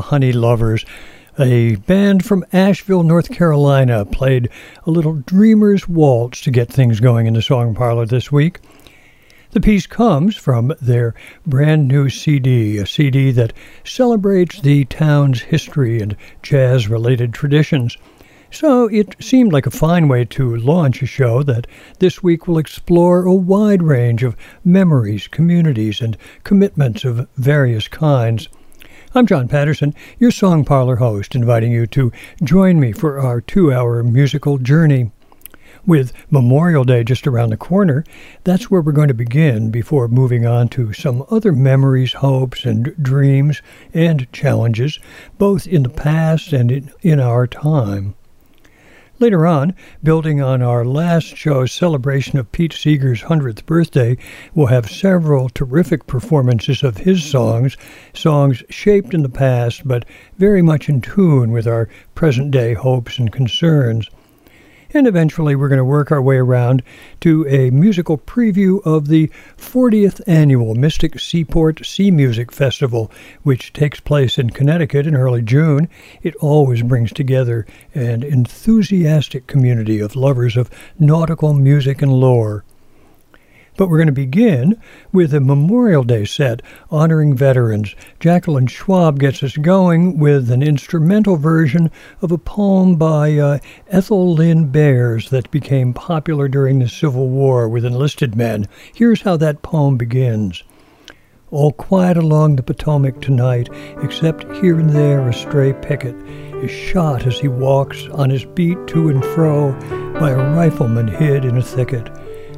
Honey Lovers, a band from Asheville, North Carolina, played a little Dreamer's Waltz to get things going in the song parlor this week. The piece comes from their brand new CD, a CD that celebrates the town's history and jazz related traditions. So it seemed like a fine way to launch a show that this week will explore a wide range of memories, communities, and commitments of various kinds. I'm John Patterson, your Song Parlor host, inviting you to join me for our two hour musical journey. With Memorial Day just around the corner, that's where we're going to begin before moving on to some other memories, hopes, and dreams and challenges, both in the past and in, in our time. Later on, building on our last show's celebration of Pete Seeger's 100th birthday, we'll have several terrific performances of his songs, songs shaped in the past but very much in tune with our present day hopes and concerns and eventually we're going to work our way around to a musical preview of the 40th annual Mystic Seaport Sea Music Festival, which takes place in Connecticut in early June. It always brings together an enthusiastic community of lovers of nautical music and lore. But we're going to begin with a Memorial Day set honoring veterans. Jacqueline Schwab gets us going with an instrumental version of a poem by uh, Ethel Lynn Beers that became popular during the Civil War with enlisted men. Here's how that poem begins. All quiet along the Potomac tonight, except here and there a stray picket is shot as he walks on his beat to and fro by a rifleman hid in a thicket.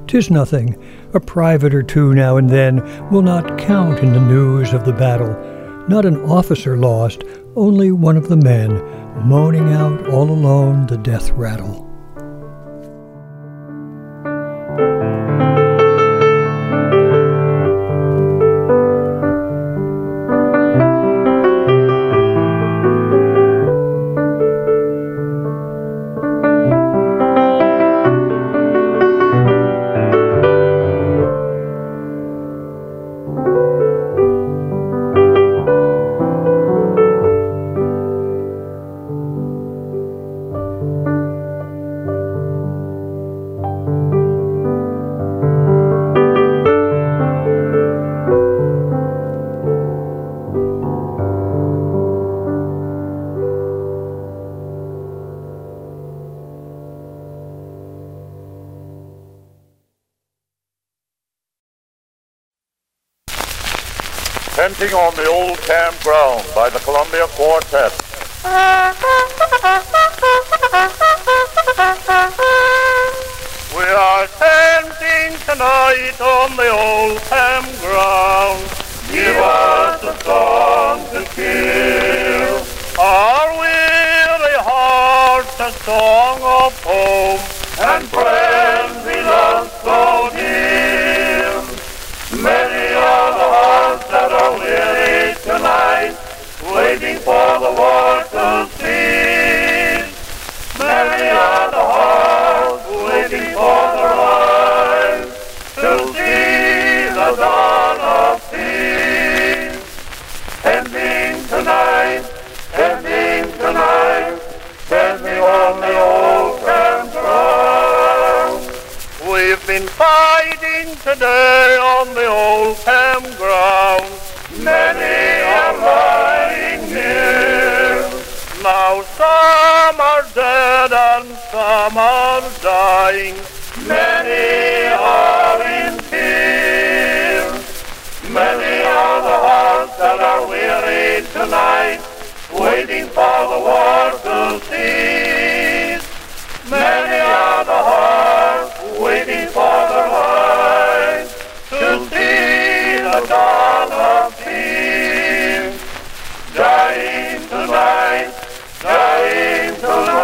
'Tis nothing, a private or two now and then will not count in the news of the battle. Not an officer lost, only one of the men, moaning out all alone the death rattle. Columbia Quartet. We are tenting tonight on the old campground. Give us a song to kill. Our weary hearts a song of home and friends fighting today on the old campground. Many are lying here. Now some are dead and some are dying. Many are in tears. Many are the hearts that are weary tonight, waiting for the war to cease. Many are the hearts waiting for the of. Dying dying tonight, dying on the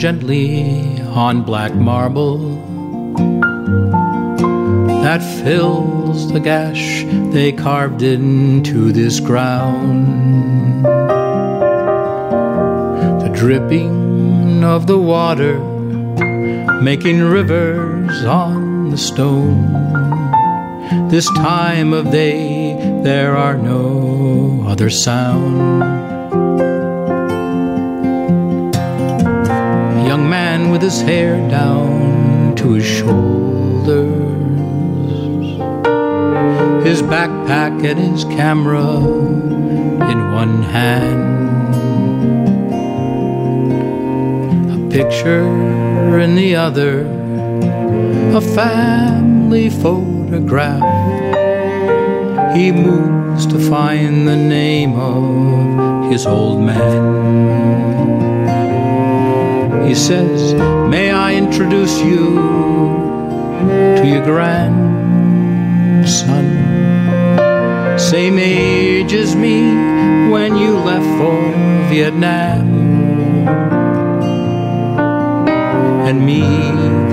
gently on black marble that fills the gash they carved into this ground. The dripping of the water making rivers on the stone. This time of day there are no other sound. With his hair down to his shoulders, his backpack and his camera in one hand, a picture in the other, a family photograph. He moves to find the name of his old man. He says, May I introduce you to your grandson? Same age as me when you left for Vietnam. And me,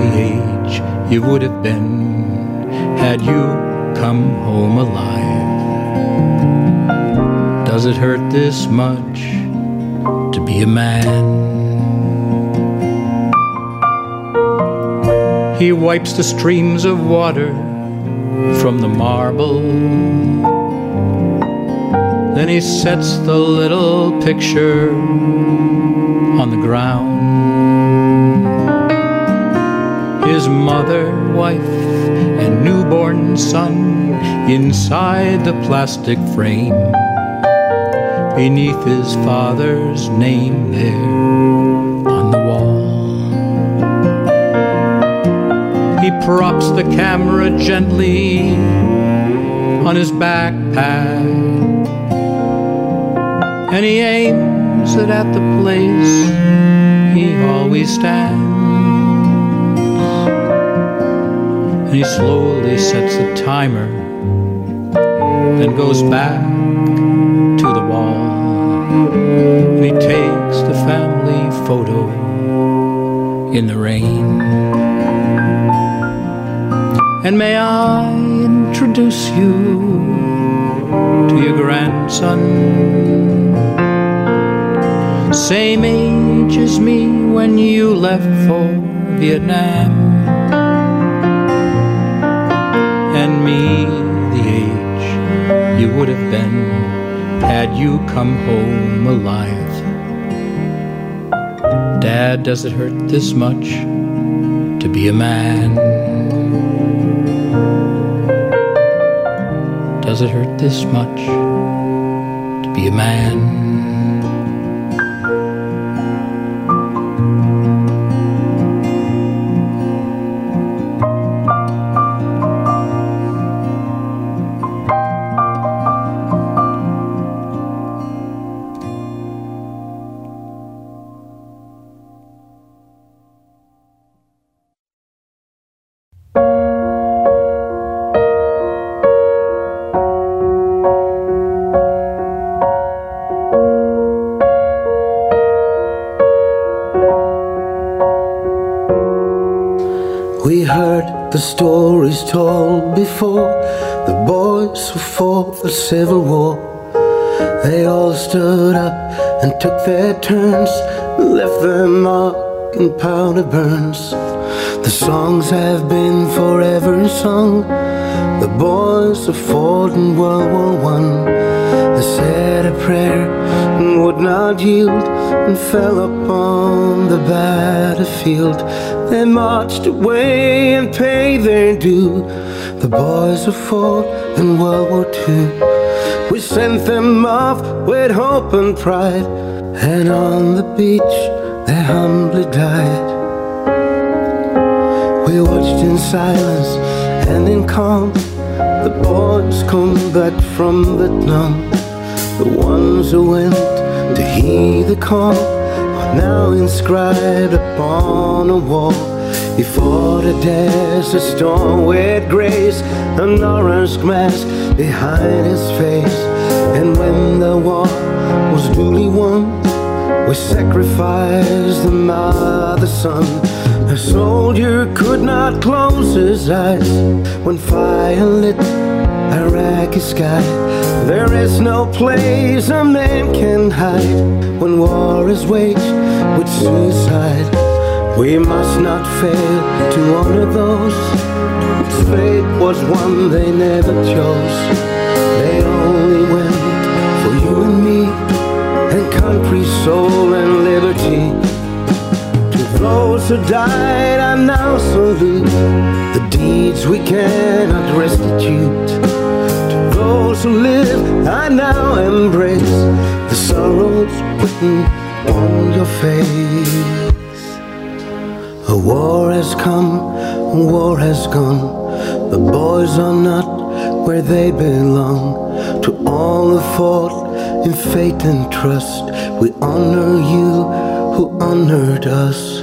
the age you would have been had you come home alive. Does it hurt this much to be a man? He wipes the streams of water from the marble. Then he sets the little picture on the ground. His mother, wife, and newborn son inside the plastic frame. Beneath his father's name there props the camera gently on his backpack and he aims it at the place he always stands. And he slowly sets the timer, then goes back to the wall. And he takes the family photo in the rain. And may I introduce you to your grandson? Same age as me when you left for Vietnam. And me, the age you would have been had you come home alive. Dad, does it hurt this much to be a man? Does it hurt this much to be a man? Turns, left their mark and powder burns. The songs have been forever sung. The boys who fought in World War One. They said a prayer and would not yield and fell upon the battlefield. They marched away and paid their due. The boys who fought in World War II. We sent them off with hope and pride, and on the beach they humbly died. We watched in silence and in calm the boys come back from Vietnam. The ones who went to heed the call are now inscribed upon a wall. He fought a desert storm with grace, an orange mask behind his face. And when the war was duly won, We sacrificed the mother son. A soldier could not close his eyes when fire lit Iraqi sky. There is no place a man can hide when war is waged with suicide. We must not fail to honor those whose fate was one they never chose. Country, soul, and liberty. To those who died, I now salute the deeds we cannot restitute. To those who live, I now embrace the sorrows written on your face. A war has come, a war has gone. The boys are not where they belong. To all who fought in faith and trust, we honor you who honored us.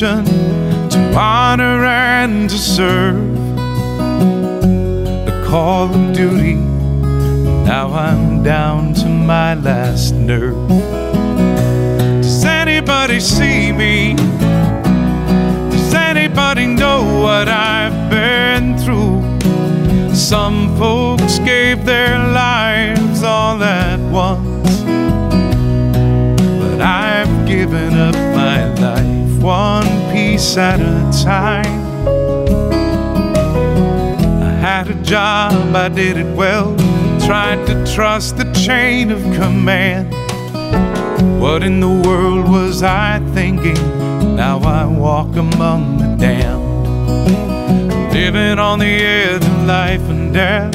Tradition to honor and to serve. The call of duty. Now I'm down to my last nerve. Does anybody see me? Does anybody know what I've been through? Some folks gave their lives all at once, at a time. I had a job, I did it well, tried to trust the chain of command. What in the world was I thinking? Now I walk among the damned, living on the edge of life and death.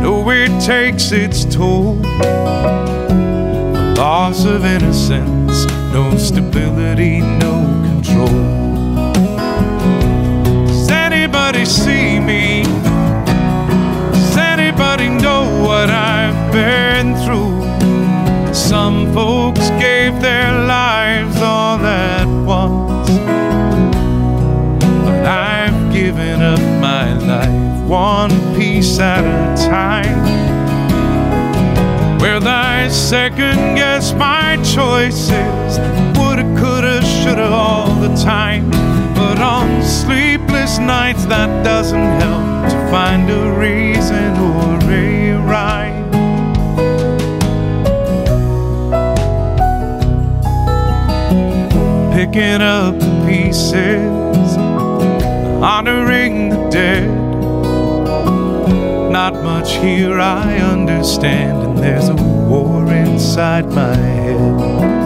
Know it takes its toll. The loss of innocence, no stability, no control. Does anybody see me? Does anybody know what I've been through? Some folks gave their lives all at once, but I've given up my life one piece at a time. Where I second guess my choices, woulda, coulda, all the time. But on sleepless nights, that doesn't help to find a reason or a rhyme. picking up the pieces, honoring the dead. Not much here I understand, and there's a war inside my head.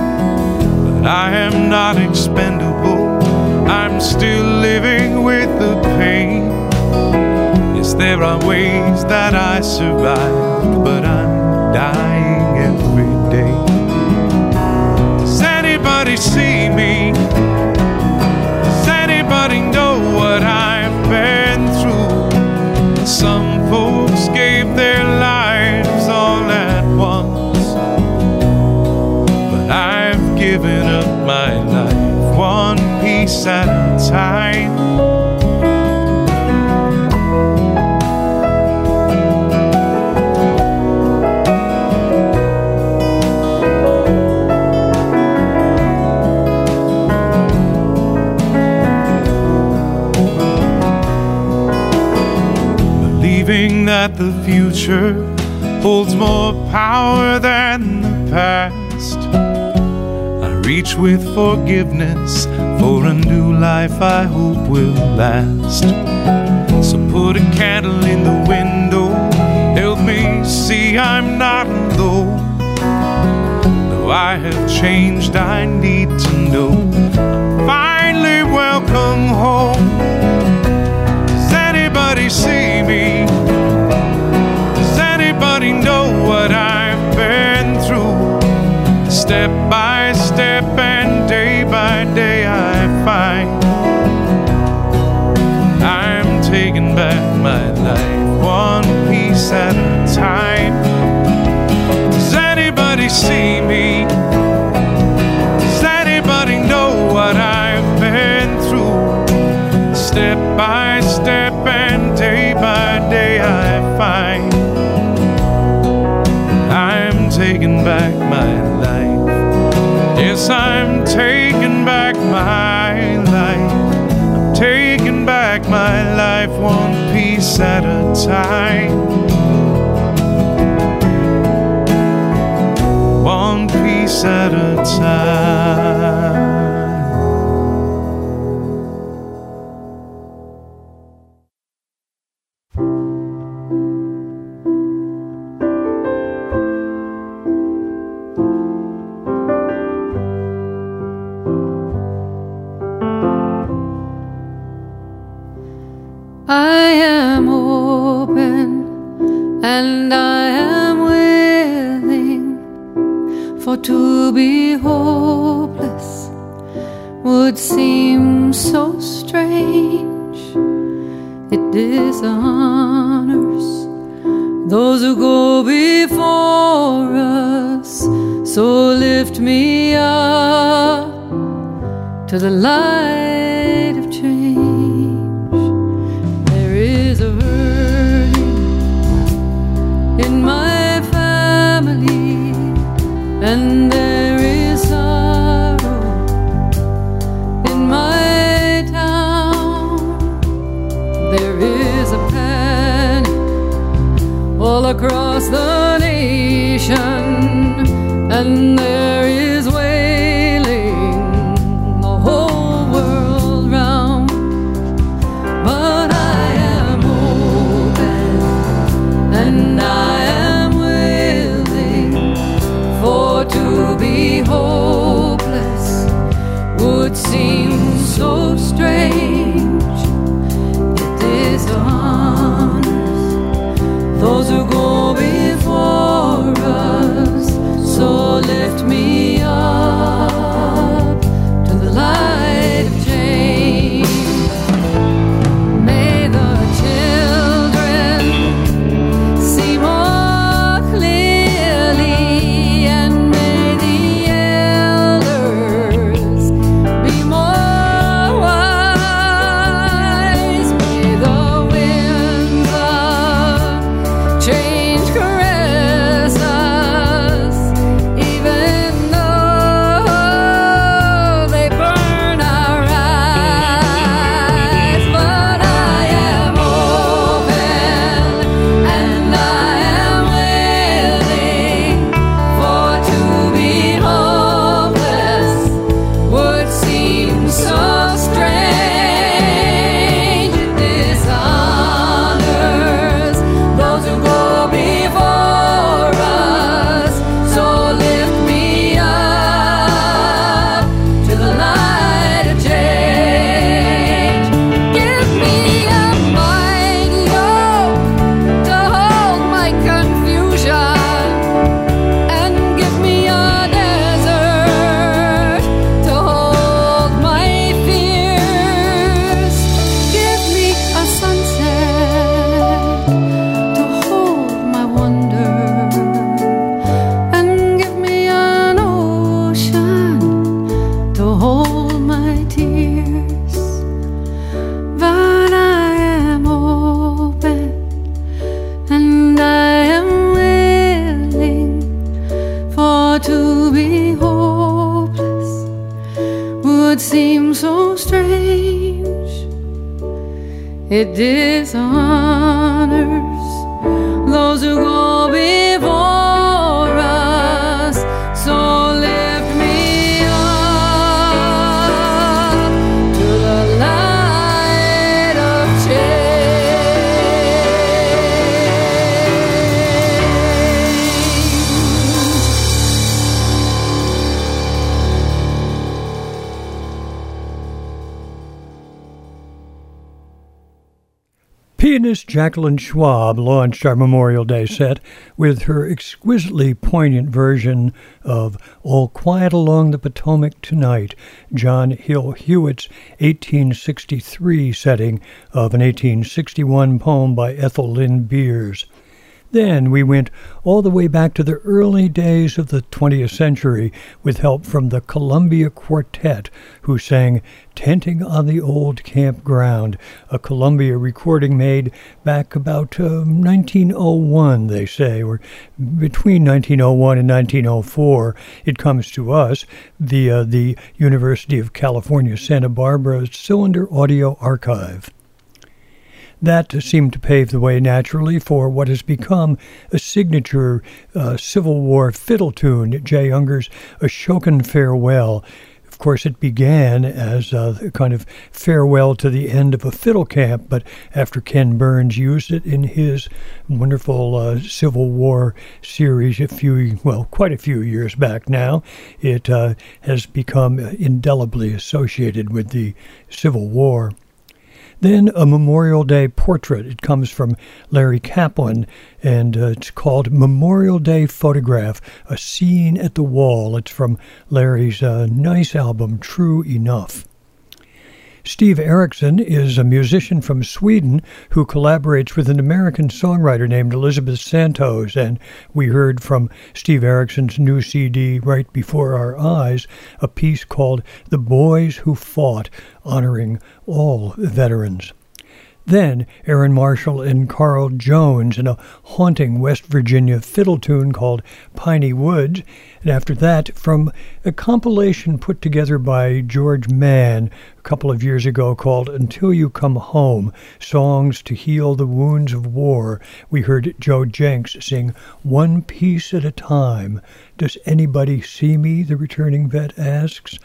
I am not expendable, I'm still living with the pain. Yes, there are ways that I survive, but I'm dying every day. Does anybody see me? At a time. believing that the future holds more power than the past. I with forgiveness for a new life I hope will last. So put a candle in the window, help me see I'm not alone. Though I have changed, I need to know finally welcome home. Does anybody see me? Does anybody know what I've been through? Step by Find I'm taking back my life one piece at a time. Does anybody see me? Does anybody know what I've been through? Step by step and day by day, I find I'm taking back my life. Yes, I'm taking back my piece at a time. One piece at a time. Pianist Jacqueline Schwab launched our Memorial Day set with her exquisitely poignant version of All Quiet Along the Potomac Tonight, John Hill Hewitt's 1863 setting of an 1861 poem by Ethel Lynn Beers. Then we went all the way back to the early days of the 20th century with help from the Columbia Quartet, who sang Tenting on the Old Campground, a Columbia recording made back about uh, 1901, they say, or between 1901 and 1904. It comes to us via the University of California, Santa Barbara Cylinder Audio Archive. That seemed to pave the way naturally for what has become a signature uh, Civil War fiddle tune, Jay Unger's Ashokan Farewell. Of course, it began as a kind of farewell to the end of a fiddle camp, but after Ken Burns used it in his wonderful uh, Civil War series a few, well, quite a few years back now, it uh, has become indelibly associated with the Civil War. Then a Memorial Day portrait. It comes from Larry Kaplan, and uh, it's called Memorial Day Photograph, A Scene at the Wall. It's from Larry's uh, nice album, True Enough. Steve Erickson is a musician from Sweden who collaborates with an American songwriter named Elizabeth Santos, and we heard from Steve Erickson's new CD right before our eyes a piece called The Boys Who Fought, honoring all veterans. Then Erynn Marshall and Carl Jones in a haunting West Virginia fiddle tune called Piney Woods. And after that, from a compilation put together by George Mann couple of years ago called Until You Come Home Songs to Heal the Wounds of War, we heard Joe Jencks sing One Piece at a Time. Does anybody see me? the returning vet asks.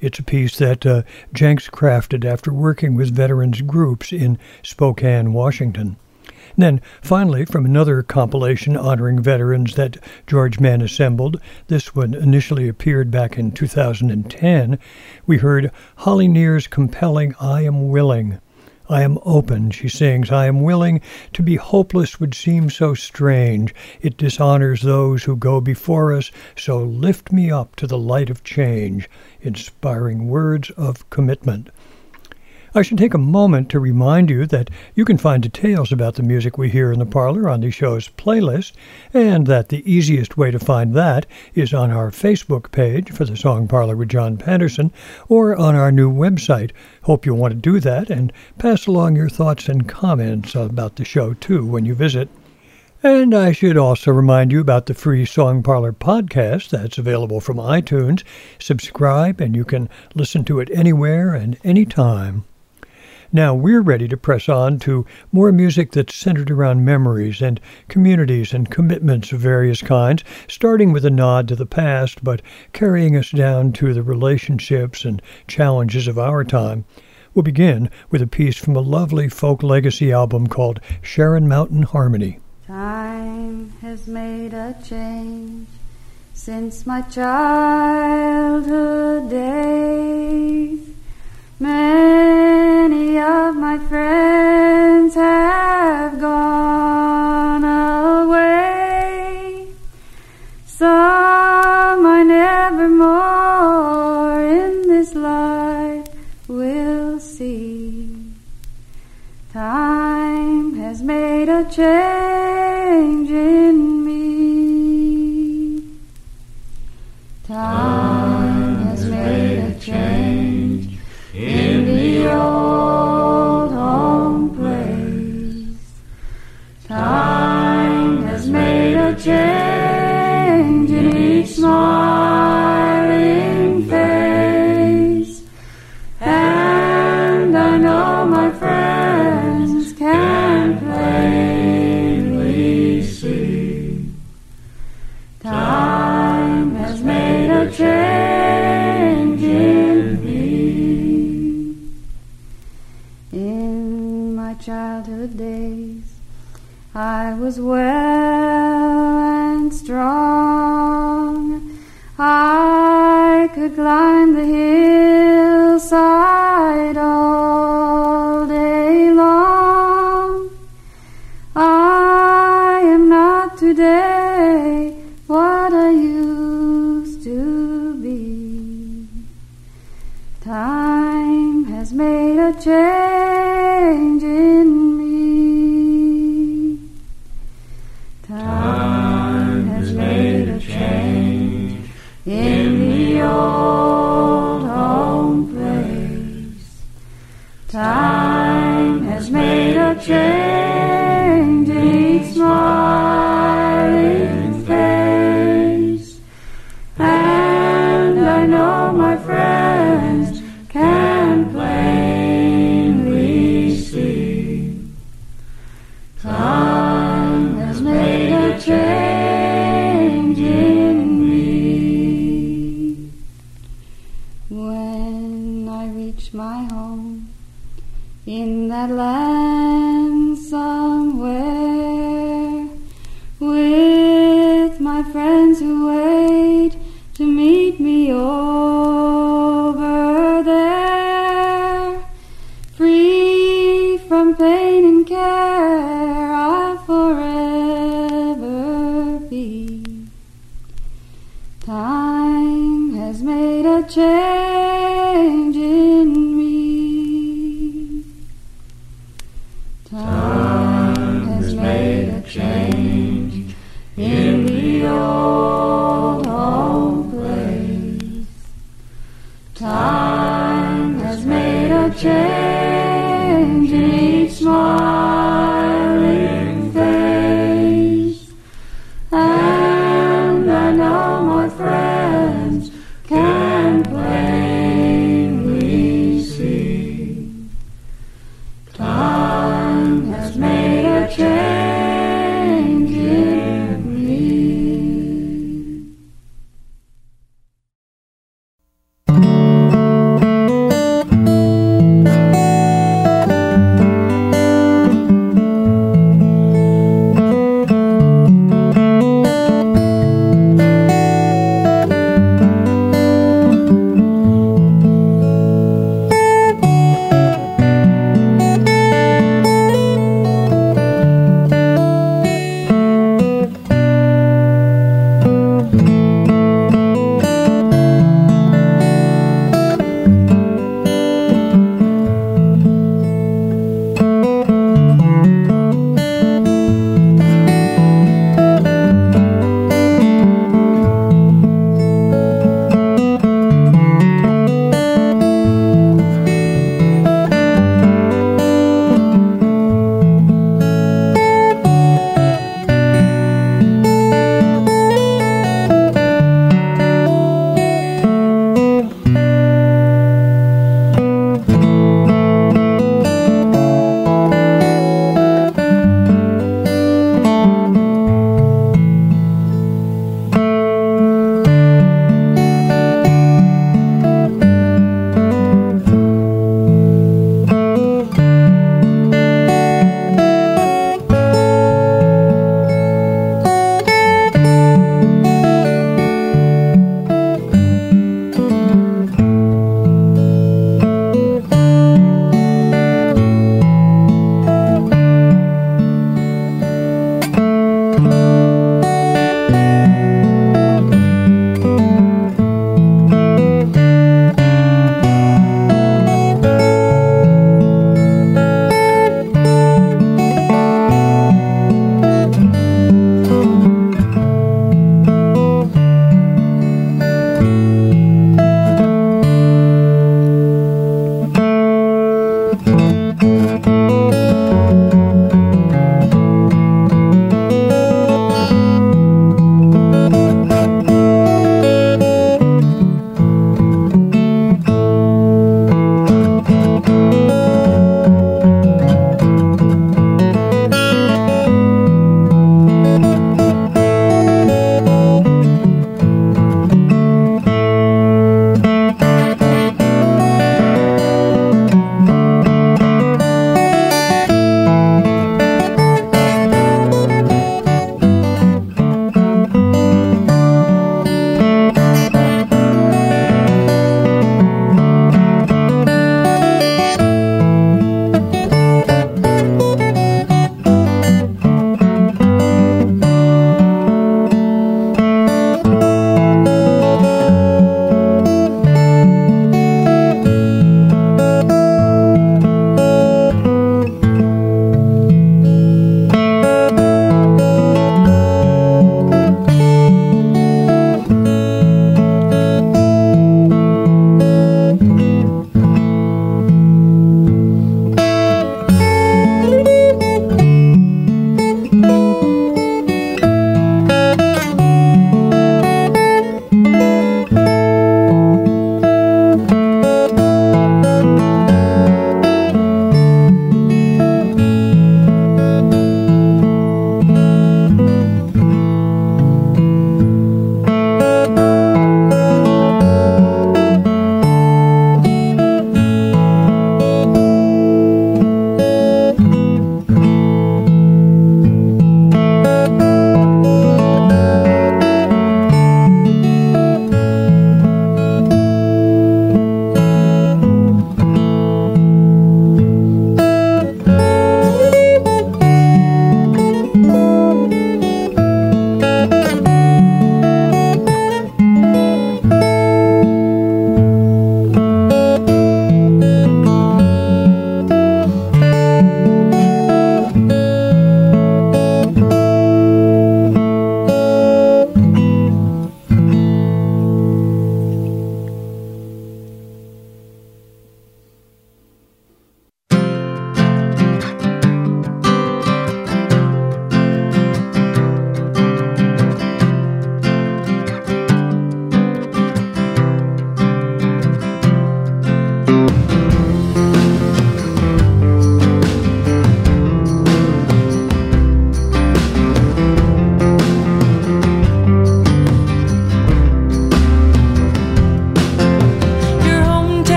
It's a piece that uh, Jencks crafted after working with veterans groups in Spokane, Washington. And then, finally, from another compilation honoring veterans that George Mann assembled, this one initially appeared back in 2010, we heard Holly Near's compelling I Am Willing. I am open, she sings. I am willing to be hopeless would seem so strange. It dishonors those who go before us, so lift me up to the light of change inspiring words of commitment. I should take a moment to remind you that you can find details about the music we hear in the parlor on the show's playlist, and that the easiest way to find that is on our Facebook page for the Song Parlor with John Patterson or on our new website. Hope you'll want to do that and pass along your thoughts and comments about the show too when you visit. And I should also remind you about the free Song Parlor podcast that's available from iTunes. Subscribe and you can listen to it anywhere and anytime. Now we're ready to press on to more music that's centered around memories and communities and commitments of various kinds, starting with a nod to the past, but carrying us down to the relationships and challenges of our time. We'll begin with a piece from a lovely folk legacy album called Sharon Mountain Harmony. Time has made a change since my childhood days. Many of my friends have gone away. Some I never more in this life will see. Time has made a change in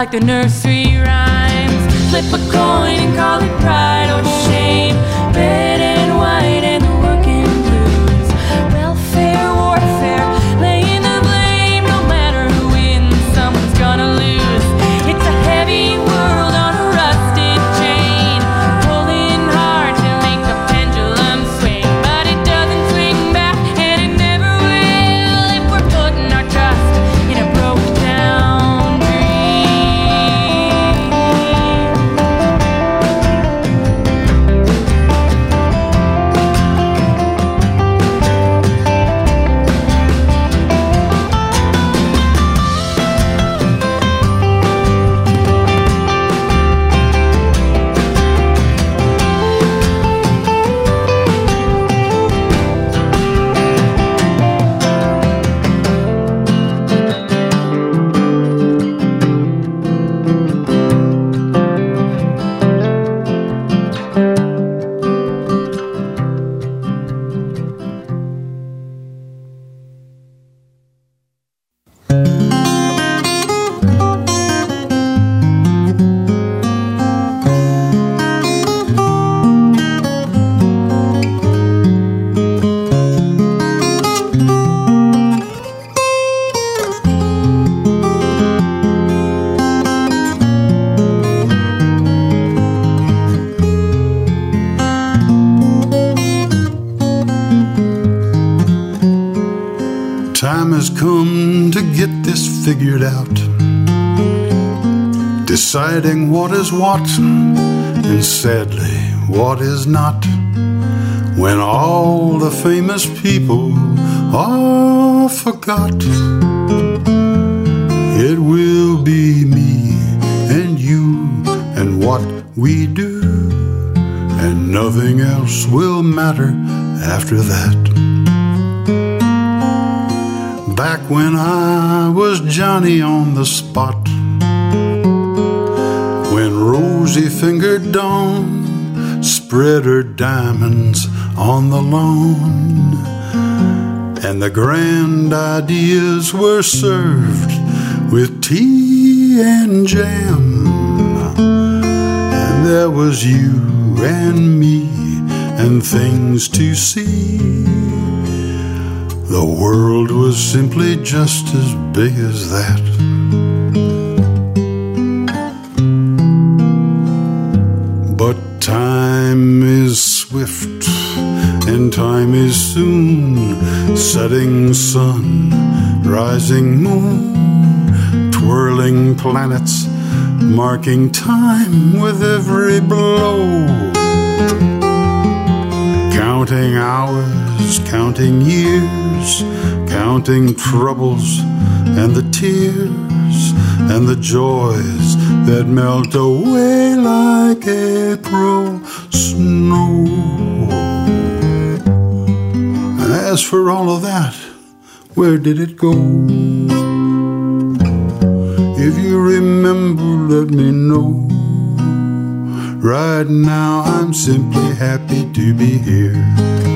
like the nursery what is what, and sadly, what is not. When all the famous people are forgot, it will be me and you and what we do, and nothing else will matter after that. Back when I was Johnny on the spot, fingered dawn spread her diamonds on the lawn, and the grand ideas were served with tea and jam, and there was you and me and things to see. The world was simply just as big as that. Time is swift and time is soon. Setting sun, rising moon, twirling planets, marking time with every blow counting hours, counting years, counting troubles and the tears and the joys that melt away like April snow. And as for all of that, where did it go? If you remember, let me know. Right now, I'm simply happy to be here.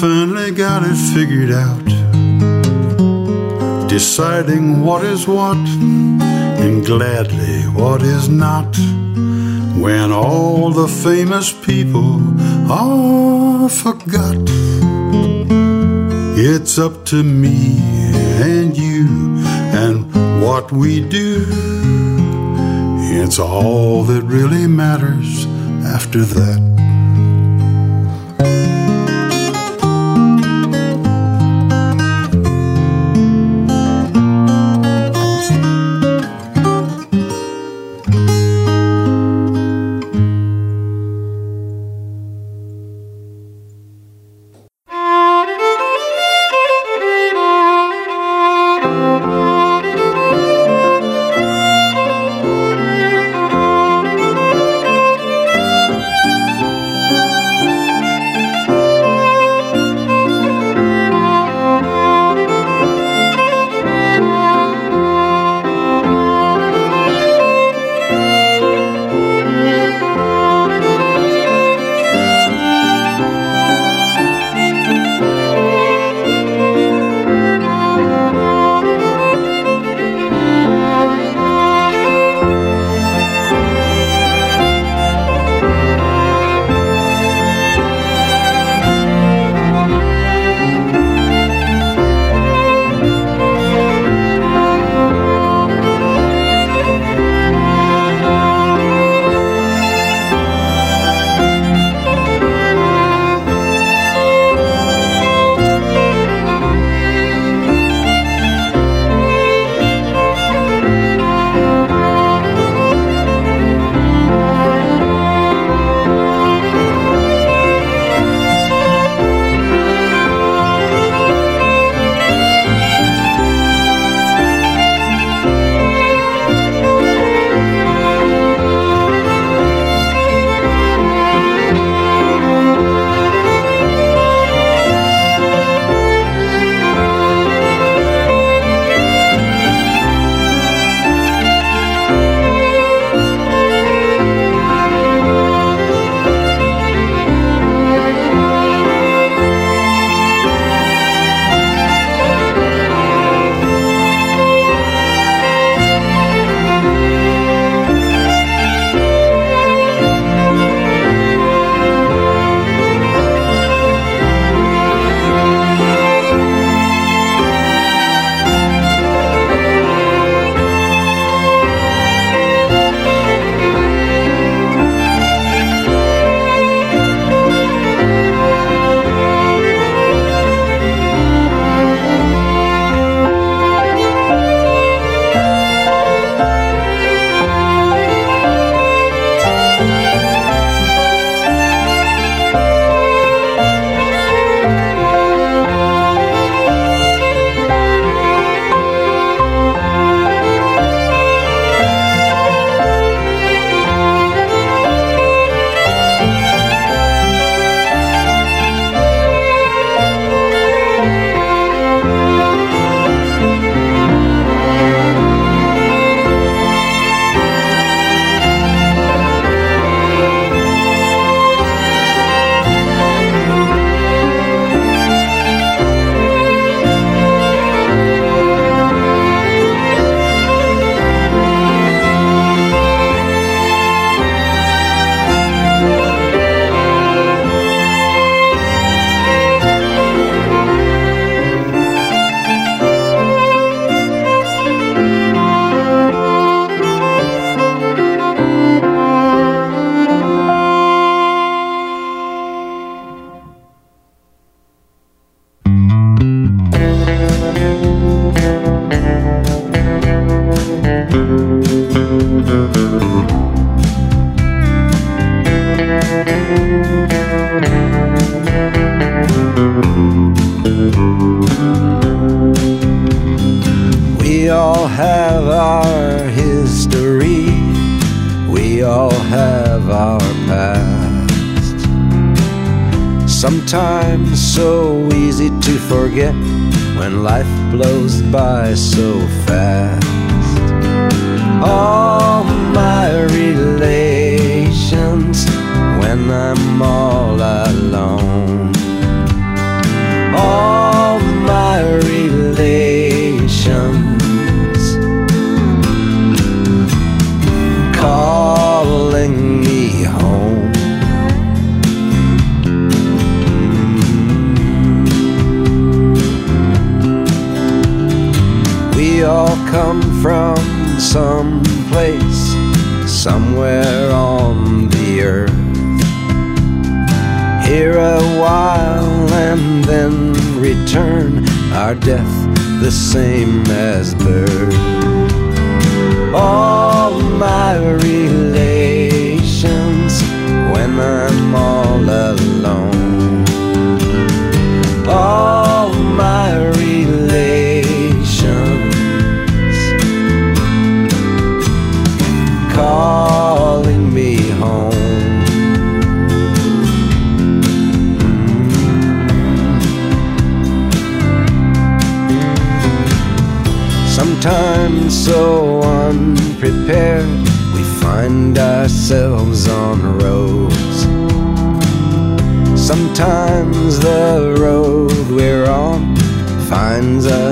Finally got it figured out. Deciding what is what and gladly what is not. When all the famous people are forgot, it's up to me and you and what we do. It's all that really matters after that.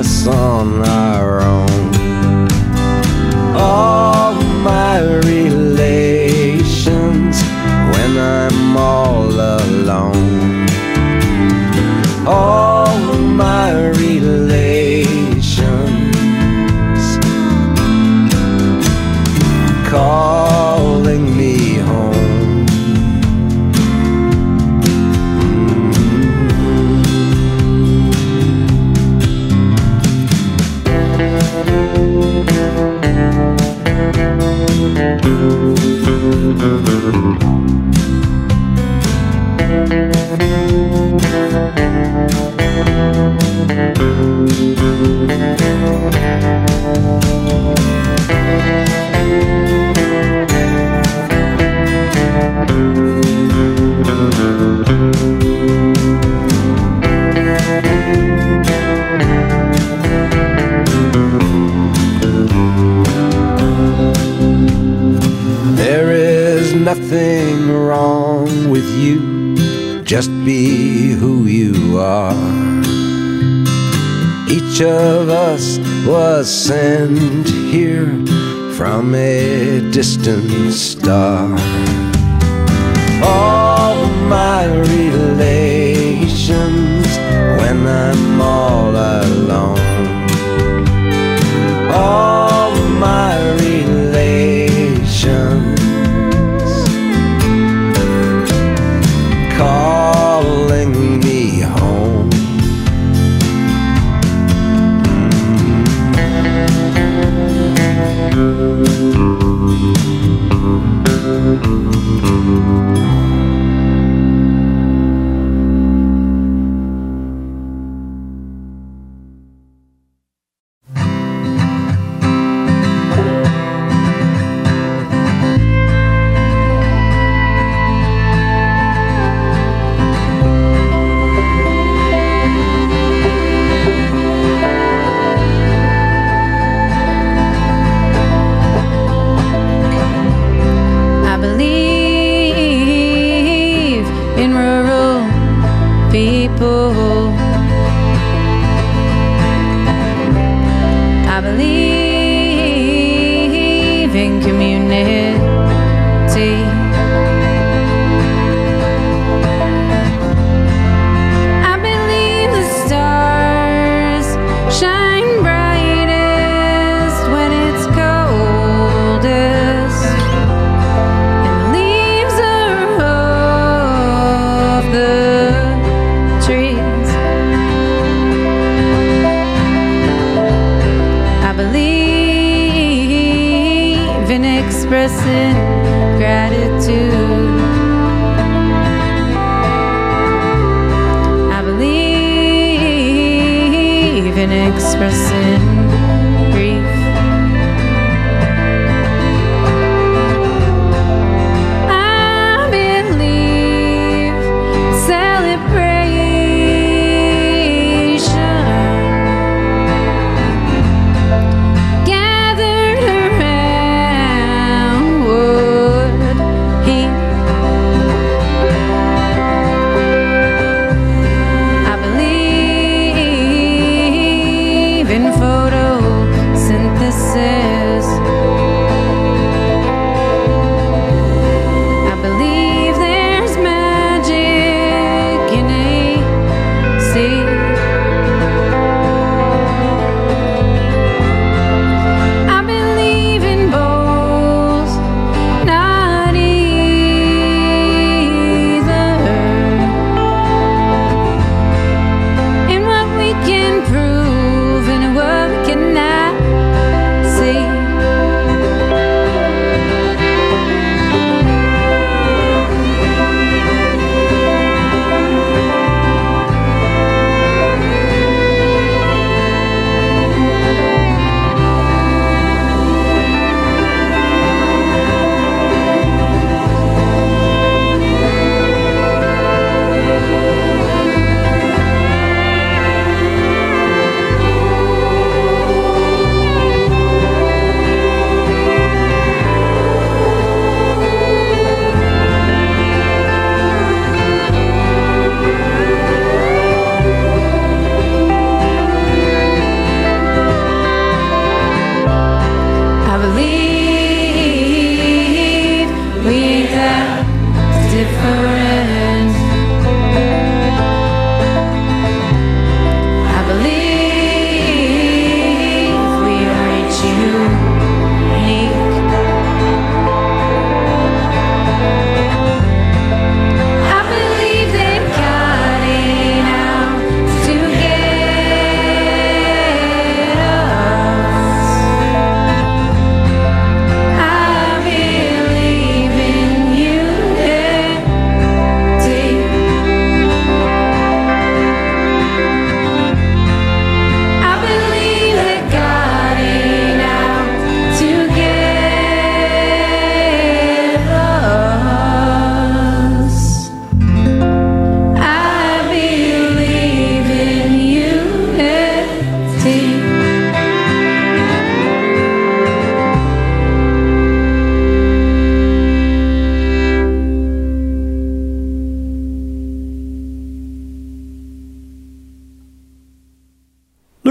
Finds us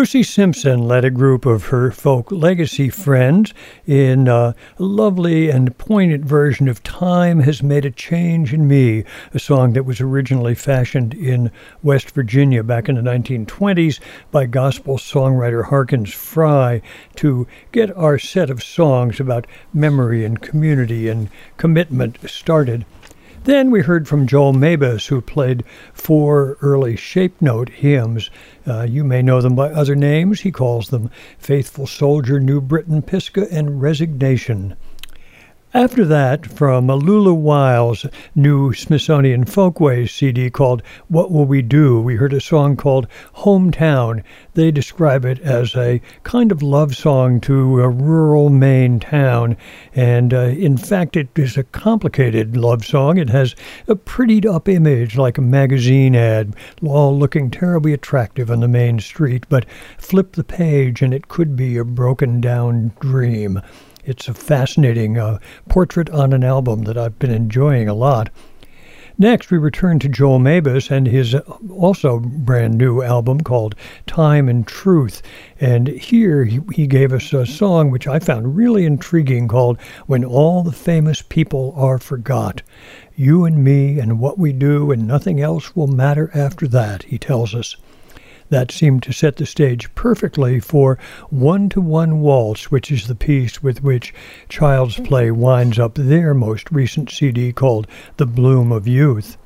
Lucy Simpson led a group of her folk legacy friends in a lovely and poignant version of Time Has Made a Change in Me, a song that was originally fashioned in West Virginia back in the 1920s by gospel songwriter Harkins Fry to get our set of songs about memory and community and commitment started. Then we heard from Joel Mabus, who played four early shape note hymns. Uh, you may know them by other names. He calls them Faithful Soldier, New Britain, Pisgah, and Resignation. After that, from Lula Wiles' new Smithsonian Folkways CD called What Will We Do, we heard a song called Hometown. They describe it as a kind of love song to a rural Maine town, and uh, in fact, it is a complicated love song. It has a prettied up image like a magazine ad, all looking terribly attractive on the main street, but flip the page and it could be a broken down dream. It's a fascinating uh, portrait on an album that I've been enjoying a lot. Next, we return to Joel Mabus and his uh, also brand new album called Time and Truth. And here he, he gave us a song which I found really intriguing called When All the Famous People Are Forgot. You and me and what we do, and nothing else will matter after that, he tells us that seemed to set the stage perfectly for One to One Waltz, which is the piece with which Childsplay winds up their most recent CD called The Bloom of Youth.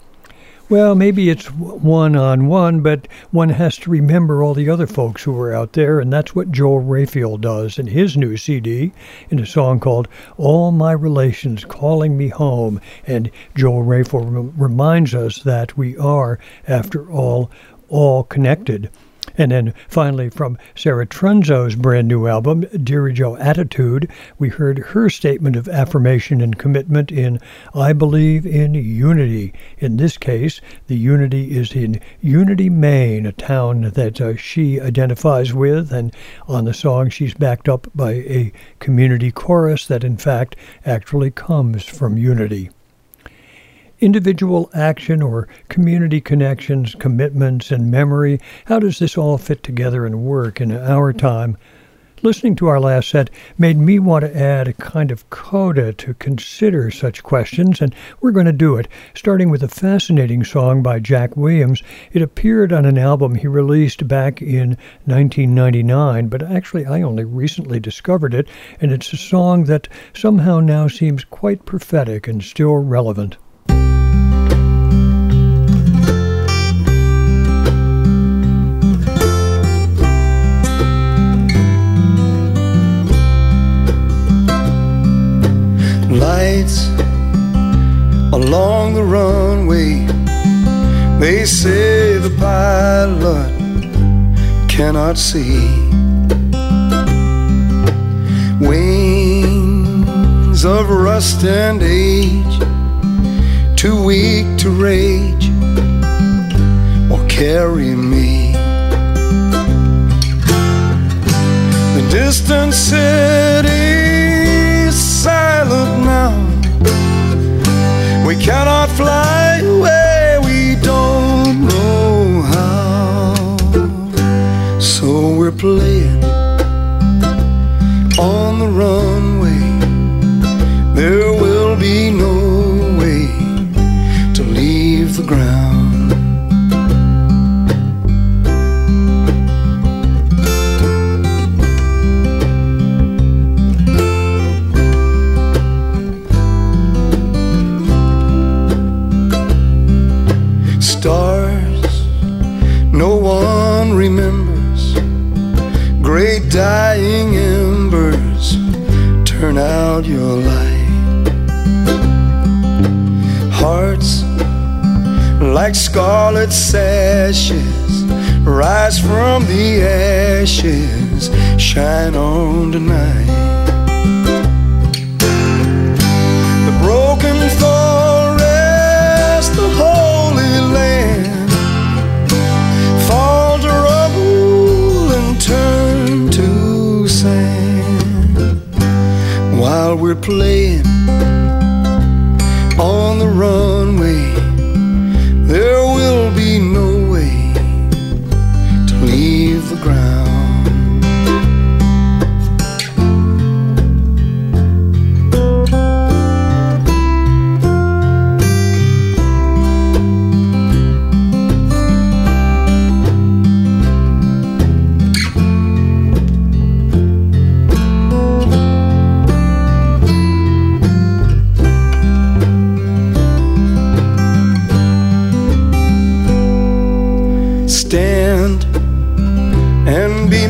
Well, maybe it's one on one, but one has to remember all the other folks who were out there, and that's what Joel Rayfield does in his new CD in a song called All My Relations Calling Me Home. And Joel Rayfield reminds us that we are, after all, all connected. And then finally, from Sara Trunzo's brand new album, Dirigo Attitude, we heard her statement of affirmation and commitment in I Believe in Unity. In this case, the unity is in Unity, Maine, a town that uh, she identifies with. And on the song, she's backed up by a community chorus that, in fact, actually comes from Unity individual action or community connections, commitments, and memory? How does this all fit together and work in our time? Listening to our last set made me want to add a kind of coda to consider such questions, and we're going to do it, starting with a fascinating song by Jack Williams. It appeared on an album he released back in 1999, but actually I only recently discovered it, and it's a song that somehow now seems quite prophetic and still relevant. Lights along the runway. They say the pilot cannot see. Wings of rust and age, too weak to rage or carry me. The distant city silent now. We cannot fly away, we don't know how. So we're playing on the runway. Dying embers turn out your light. Hearts like scarlet sashes rise from the ashes, shine on tonight. We're playing on the runway.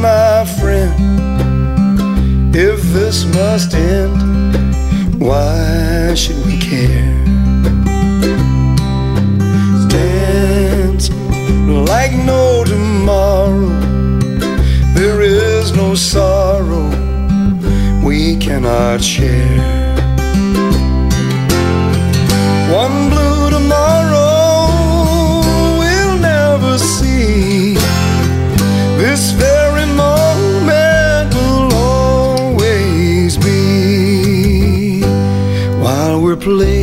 my friend. If this must end, why should we care? Dance like no tomorrow. There is no sorrow we cannot share. One blue place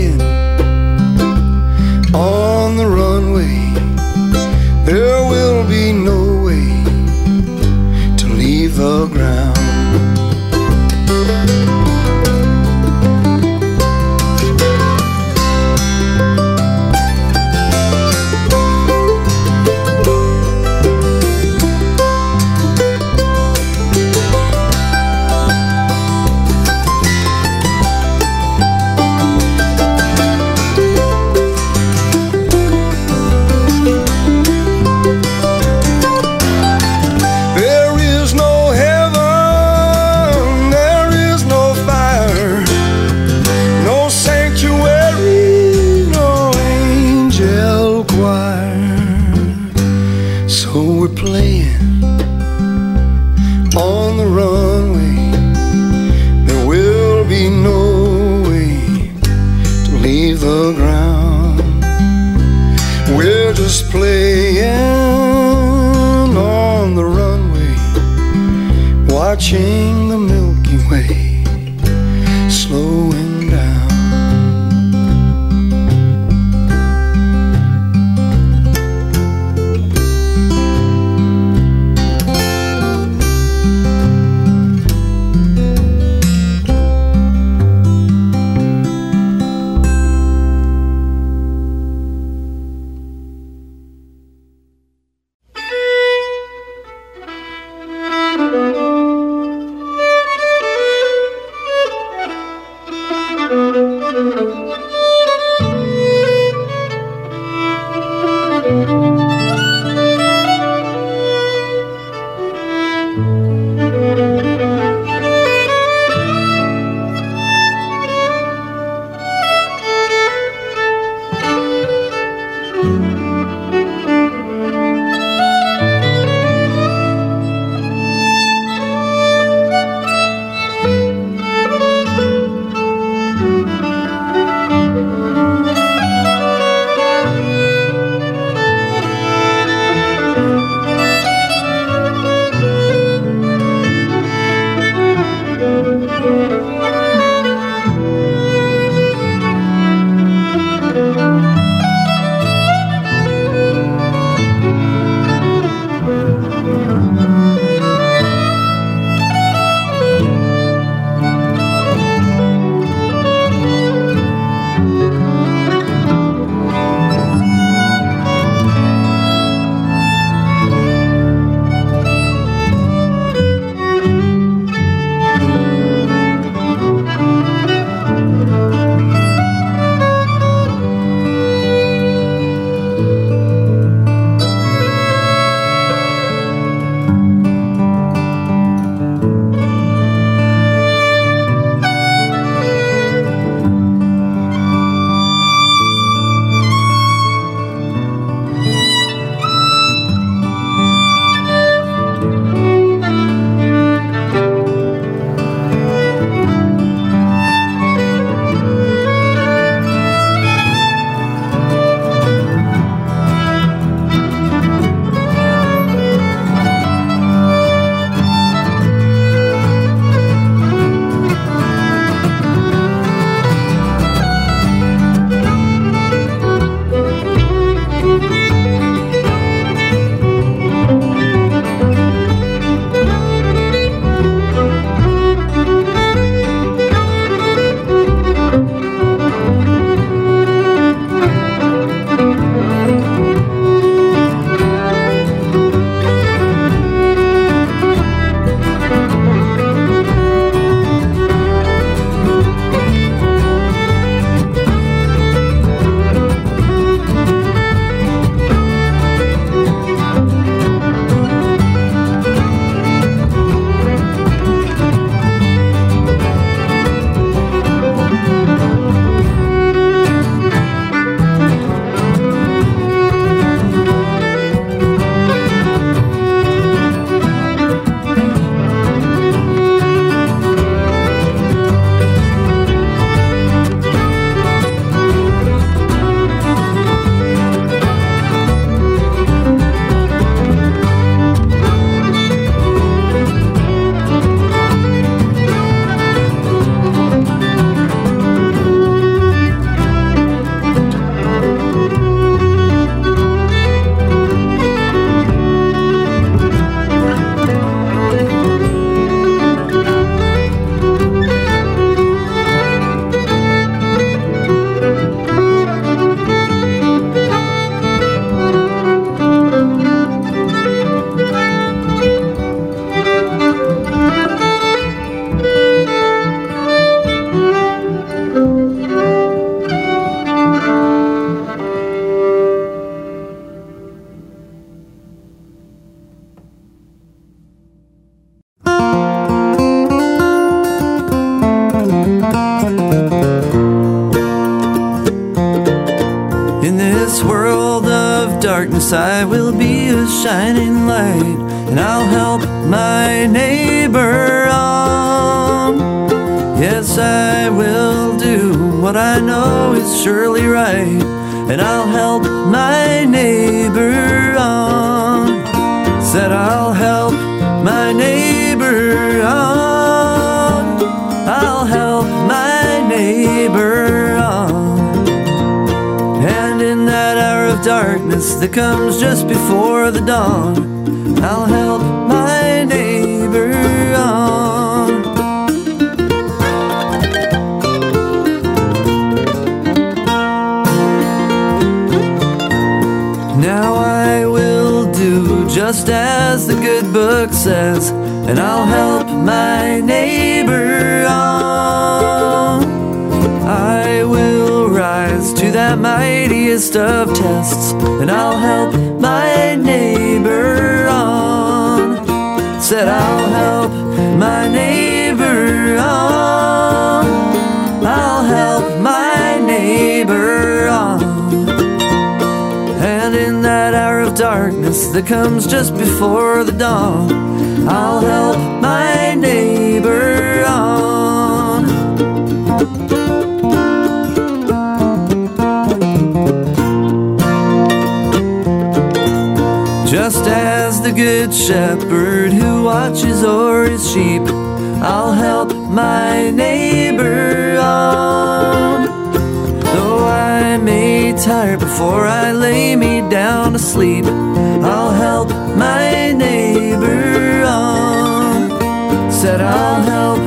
I'll help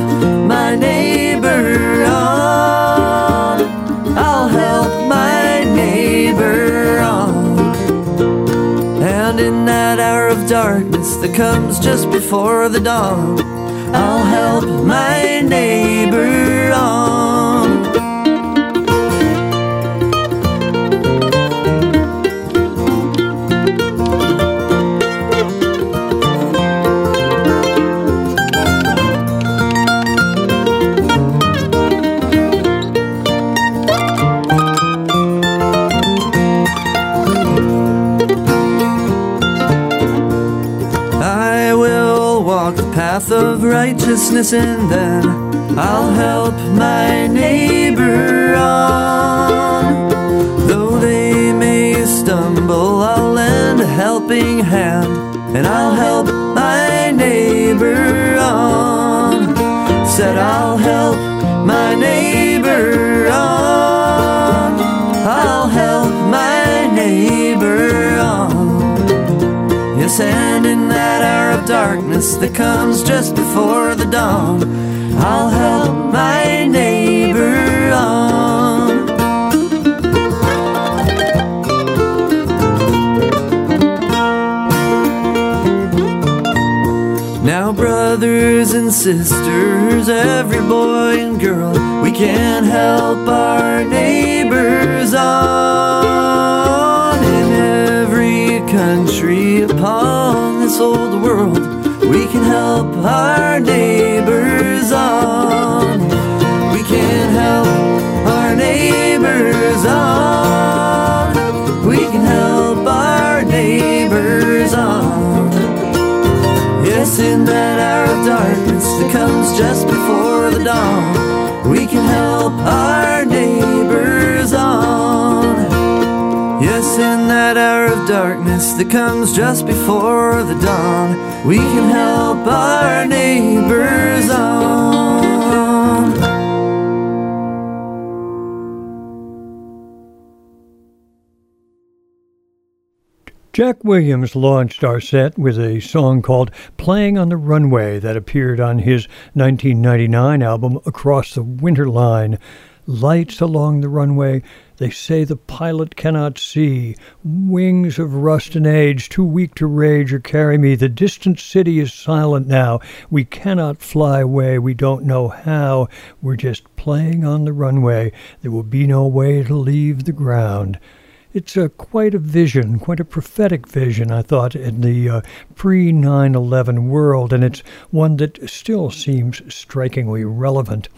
my neighbor on. I'll help my neighbor on. And in that hour of darkness that comes just before the dawn, I'll help my neighbor righteousness and then I'll help my neighbor on. Though they may stumble, I'll lend a helping hand and I'll help my neighbor on. Said I'll help my neighbor Yes, and in that hour of darkness that comes just before the dawn, I'll help my neighbor on. Now, brothers and sisters, every boy and girl, we can help our neighbors on country upon this old world. We can help our neighbors on. We can help our neighbors on. We can help our neighbors on. Yes, in that hour of darkness that comes just before the dawn, in that hour of darkness that comes just before the dawn, we can help our neighbors on. Jack Williams launched our set with a song called Playing on the Runway that appeared on his 1999 album Across the Winter Line. Lights along the runway, they say the pilot cannot see. Wings of rust and age, too weak to rage or carry me. The distant city is silent now. We cannot fly away, we don't know how. We're just playing on the runway. There will be no way to leave the ground. It's a, quite a vision, quite a prophetic vision, I thought, in the uh, pre 9 11 world, and it's one that still seems strikingly relevant.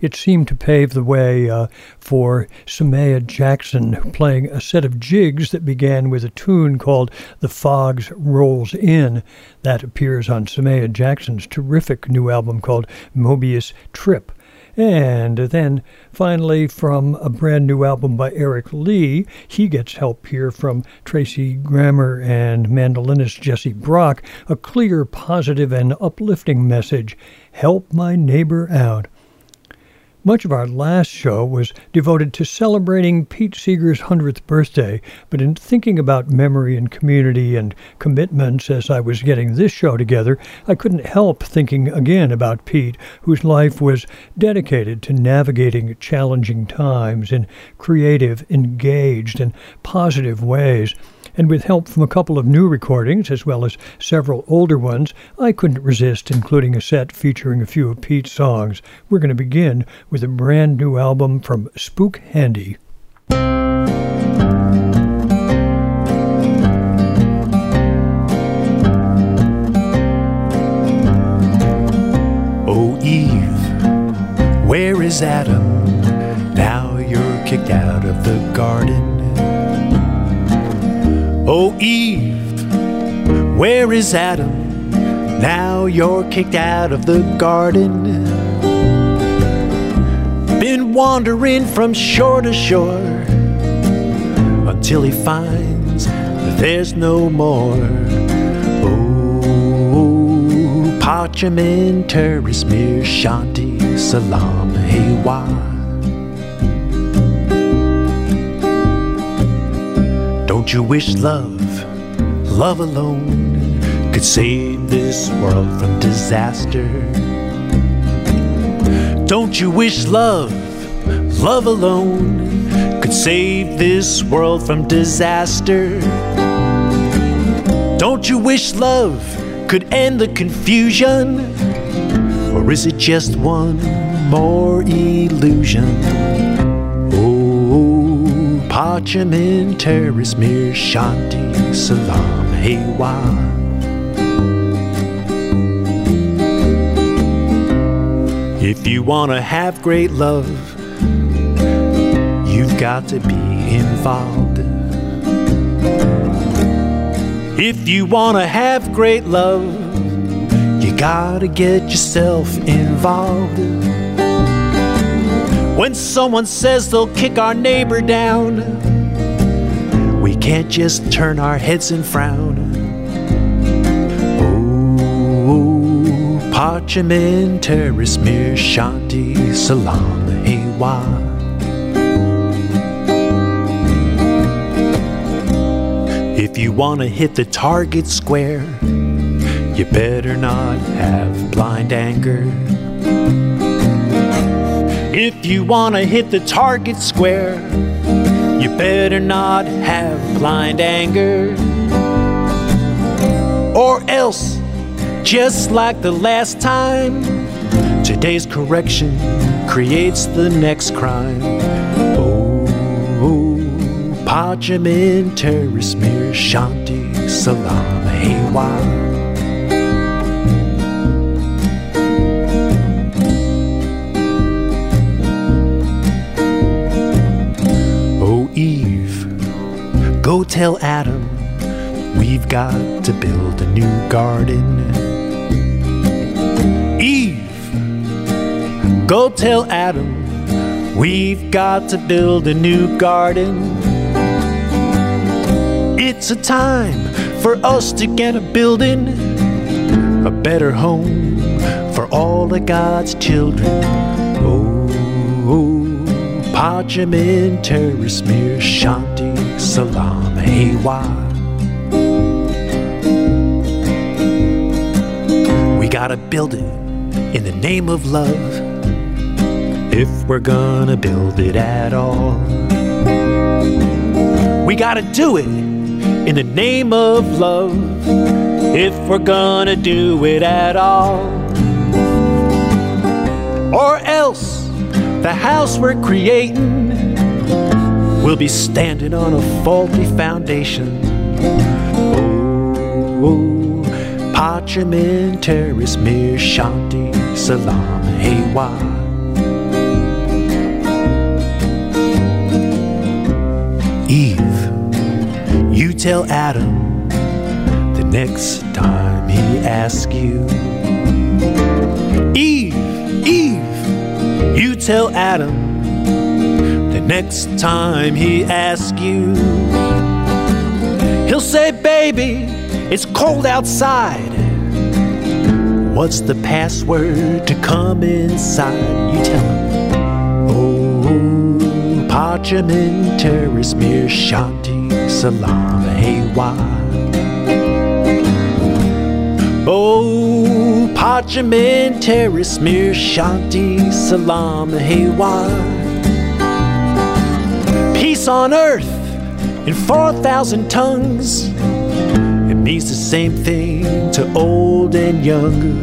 It seemed to pave the way uh, for Samaya Jackson playing a set of jigs that began with a tune called The Fogs Rolls In. That appears on Samaya Jackson's terrific new album called Mobius Trip. And then finally, from a brand new album by Eric Lee, he gets help here from Tracy Grammer and mandolinist Jesse Brock. A clear, positive, and uplifting message Help my neighbor out. Much of our last show was devoted to celebrating Pete Seeger's 100th birthday, but in thinking about memory and community and commitments as I was getting this show together, I couldn't help thinking again about Pete, whose life was dedicated to navigating challenging times in creative, engaged, and positive ways and with help from a couple of new recordings as well as several older ones, I couldn't resist including a set featuring a few of Pete's songs. We're going to begin with a brand new album from Spook Handy. Oh, Eve, where is Adam? Now you're kicked out of the garden. Oh, Eve, where is Adam? Now you're kicked out of the garden. Been wandering from shore to shore until he finds that there's no more. Oh, pacem in terris, Mir Shanti, Salam, Hewa. Don't you wish love, love alone, could save this world from disaster? Don't you wish love, love alone, could save this world from disaster? Don't you wish love could end the confusion? Or is it just one more illusion? Parchamenteris, Mir Shanti, Salam, Hewa. If you want to have great love, you've got to be involved. If you want to have great love, you gotta get yourself involved. When someone says they'll kick our neighbor down, we can't just turn our heads and frown. Oh, pacem in terris, Mir Shanti, Salam, Hewa. If you want to hit the target square, you better not have blind anger. If you want to hit the target square, you better not have blind anger. Or else, just like the last time, today's correction creates the next crime. Oh, pacem in terris, Mir Shanti, Salam, Hewa. Go tell Adam we've got to build a new garden. Eve, go tell Adam we've got to build a new garden. It's a time for us to get a building, a better home for all of God's children. Oh, oh pacem in terris, Mir Shanti, Salam, We gotta build it in the name of love, if we're gonna build it at all. We gotta do it in the name of love, if we're gonna do it at all. Or else, the house we're creating We'll be standing on a faulty foundation. Oh, oh parchment terrace, mir shanti, salam. Eve, you tell Adam the next time he asks you. Eve, Eve, you tell Adam next time he asks you. He'll say, Baby, it's cold outside. What's the password to come inside? You tell him. Oh, parchment, terrace, mir shanti, salam, haywire. Oh, parchment, terrace, mir shanti, salam, haywire. Peace on earth in 4,000 tongues. It means the same thing to old and young.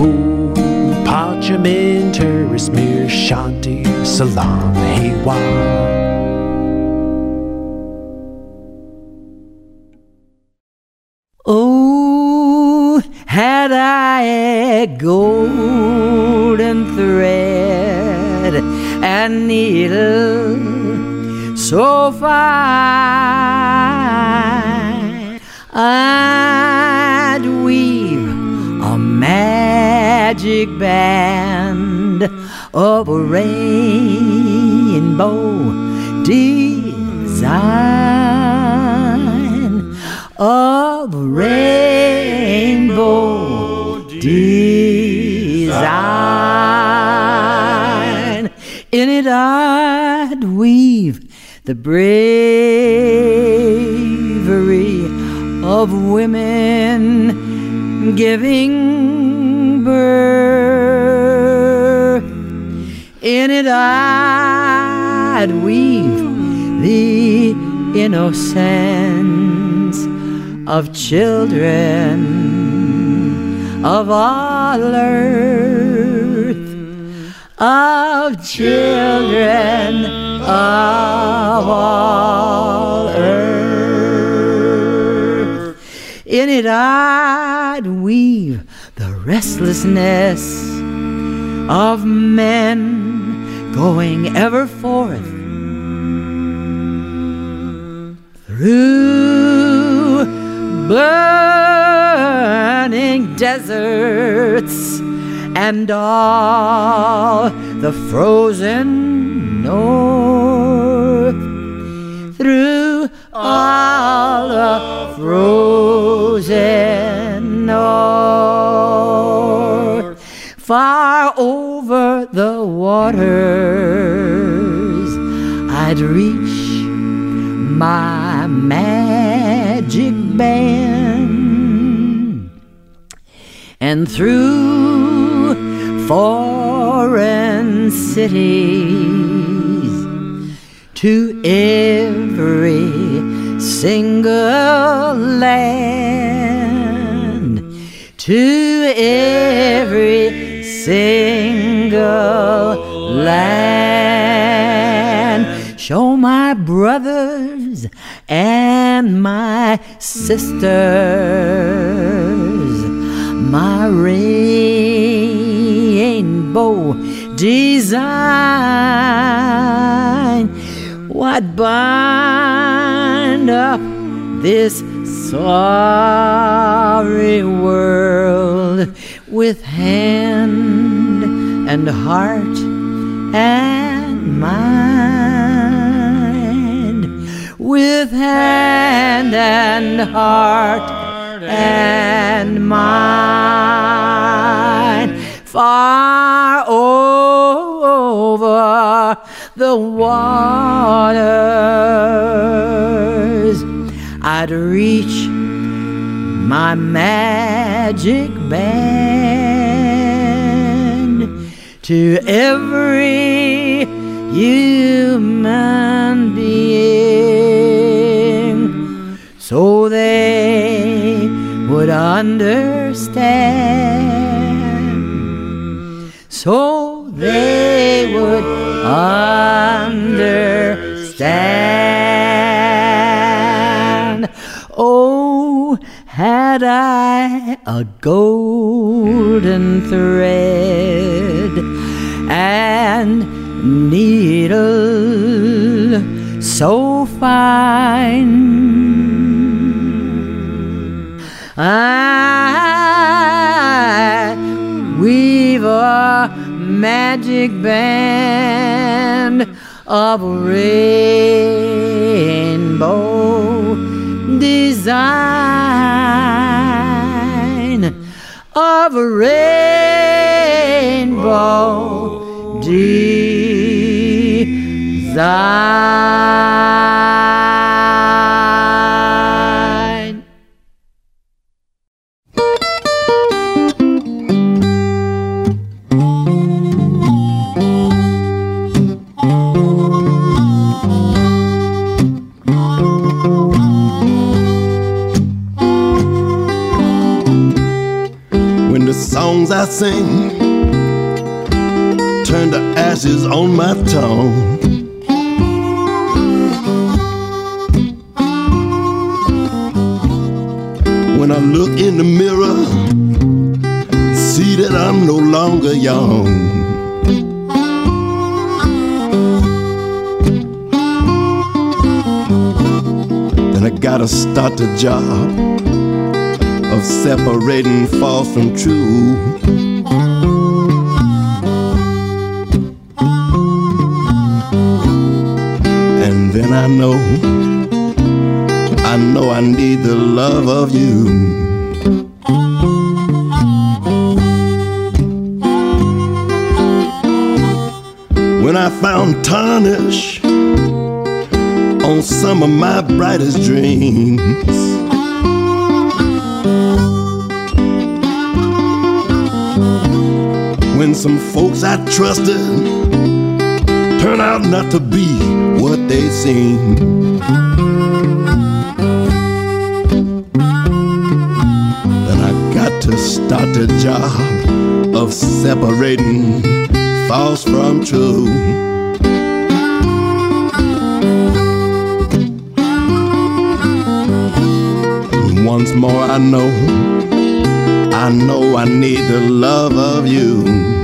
Oh, parchment, terrace, mir shanti, salam, haywire. Oh, had I a golden needle so fine, I'd weave a magic band of a rainbow design of rainbow design. In it, I'd weave the bravery of women giving birth. In it, I'd weave the innocence of children of all earth, of children of all earth. In it, I'd weave the restlessness of men going ever forth through burning deserts and all the frozen north. Through all the frozen north far over the waters I'd reach my magic band. And through foreign cities to every single land to every single land. Show my brothers and my sisters my rainbow design. What bind up this sorry world with hand and heart and mind? With hand and heart and mind far over the waters. I'd reach my magic band to every human being so they would understand so they would understand oh had I a golden thread and needle so fine. I magic band of rainbow design of rainbow design. I sing turn to ashes on my tongue. When I look in the mirror, see that I'm no longer young. Then I gotta start the job separating false from true. And then I know, I know I need the love of you. When I found tarnish on some of my brightest dreams. When some folks I trusted turn out not to be what they seem. Then I got to start the job of separating false from true. Once more, I know, I know I need the love of you.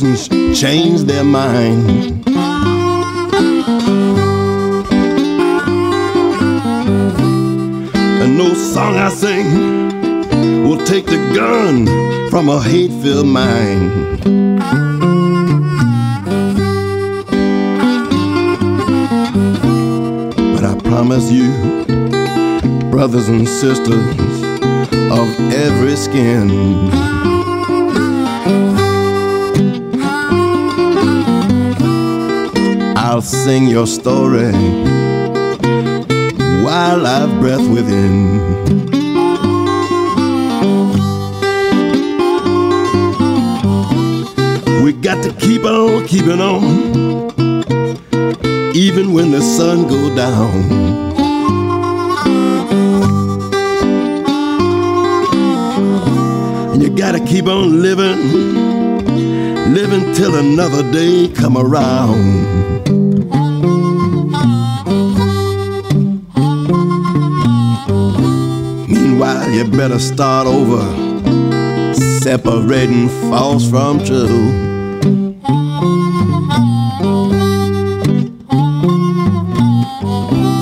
Politicians change their mind. And no song I sing will take the gun from a hate filled mind. But I promise you, brothers and sisters of every skin. I'll sing your story while I've breath within. We got to keep on keeping on, even when the sun go down. And you gotta keep on living, living till another day come around. You better start over, separating false from true.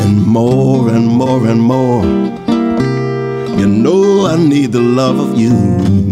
And more and more and more, you know I need the love of you.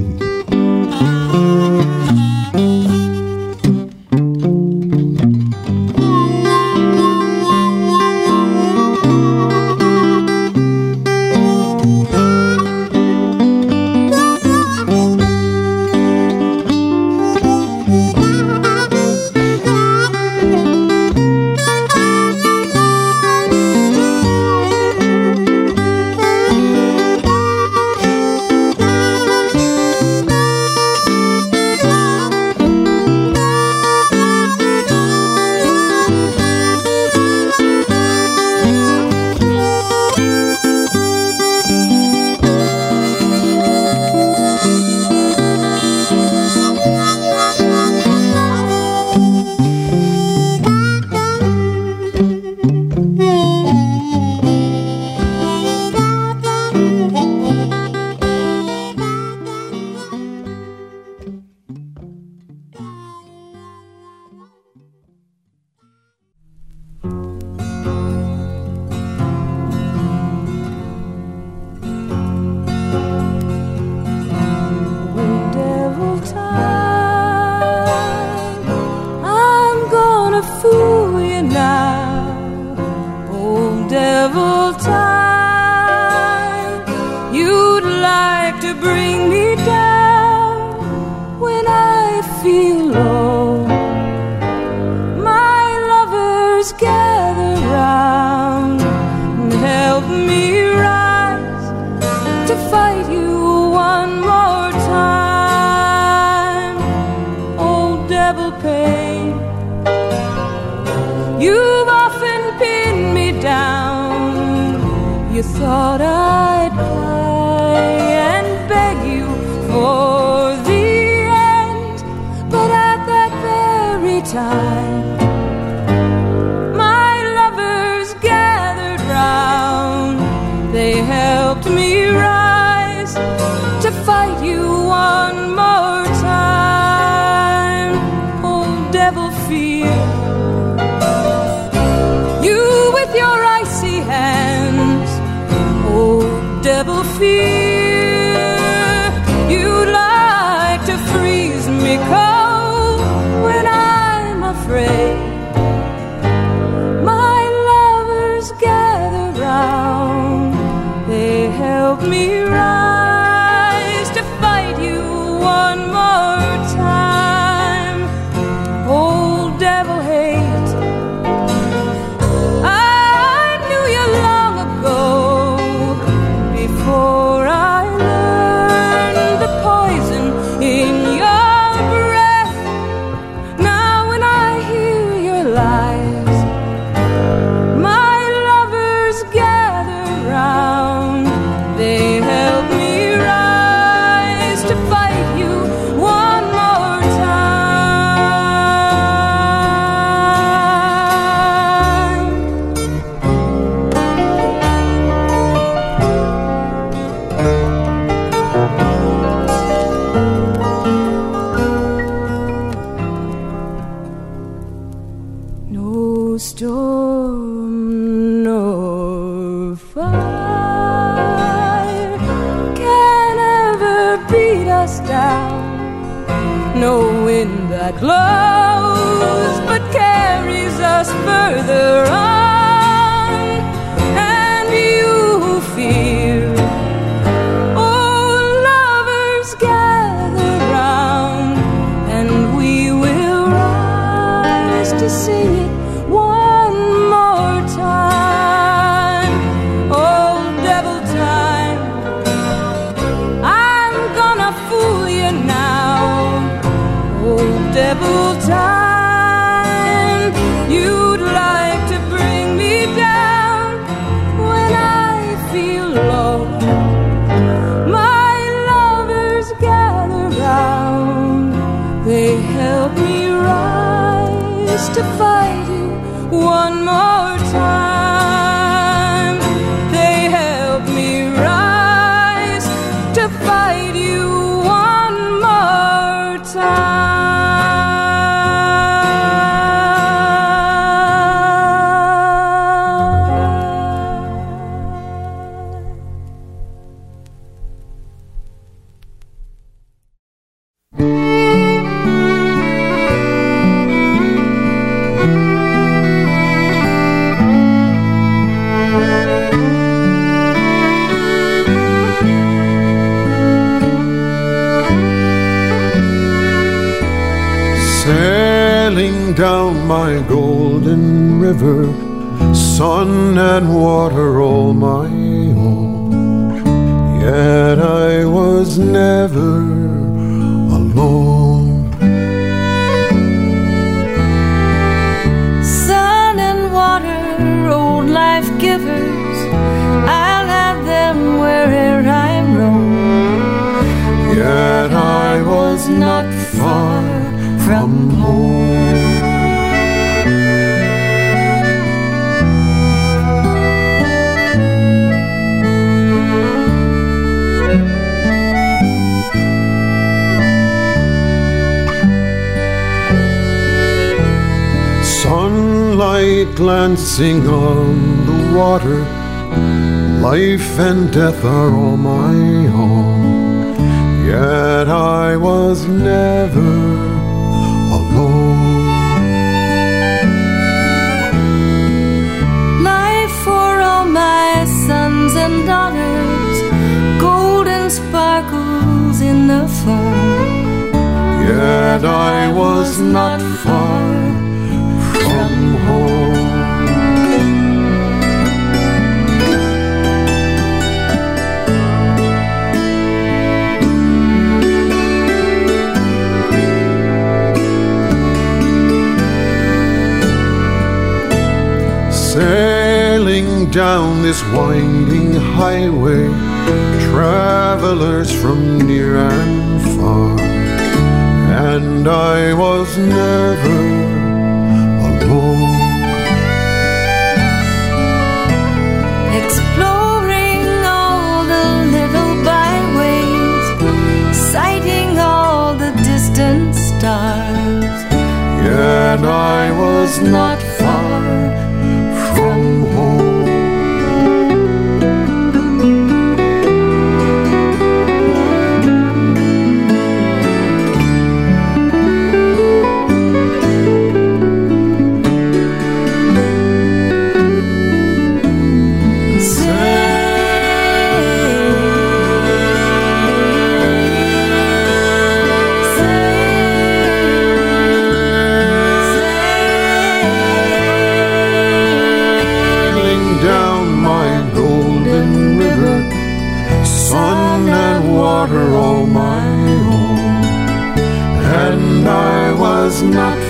sun and water all my own. Yet I was never glancing on the water. Life and death are all my own, yet I was never alone. Life for all my sons and daughters, golden sparkles in the foam. Yet I was not far from home. Traveling down this winding highway, travelers from near and far, and I was never alone. Exploring all the little byways, sighting all the distant stars. Yet I was not not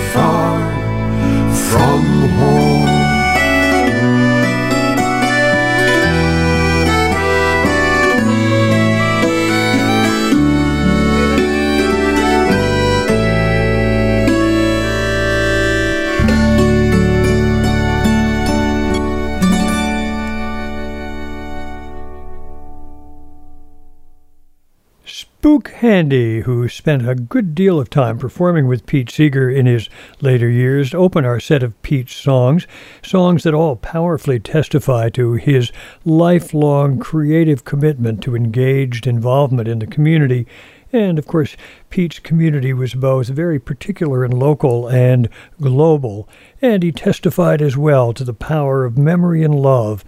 Handy, who spent a good deal of time performing with Pete Seeger in his later years, open our set of Pete's songs, songs that all powerfully testify to his lifelong creative commitment to engaged involvement in the community. And of course, Pete's community was both very particular and local and global, and he testified as well to the power of memory and love.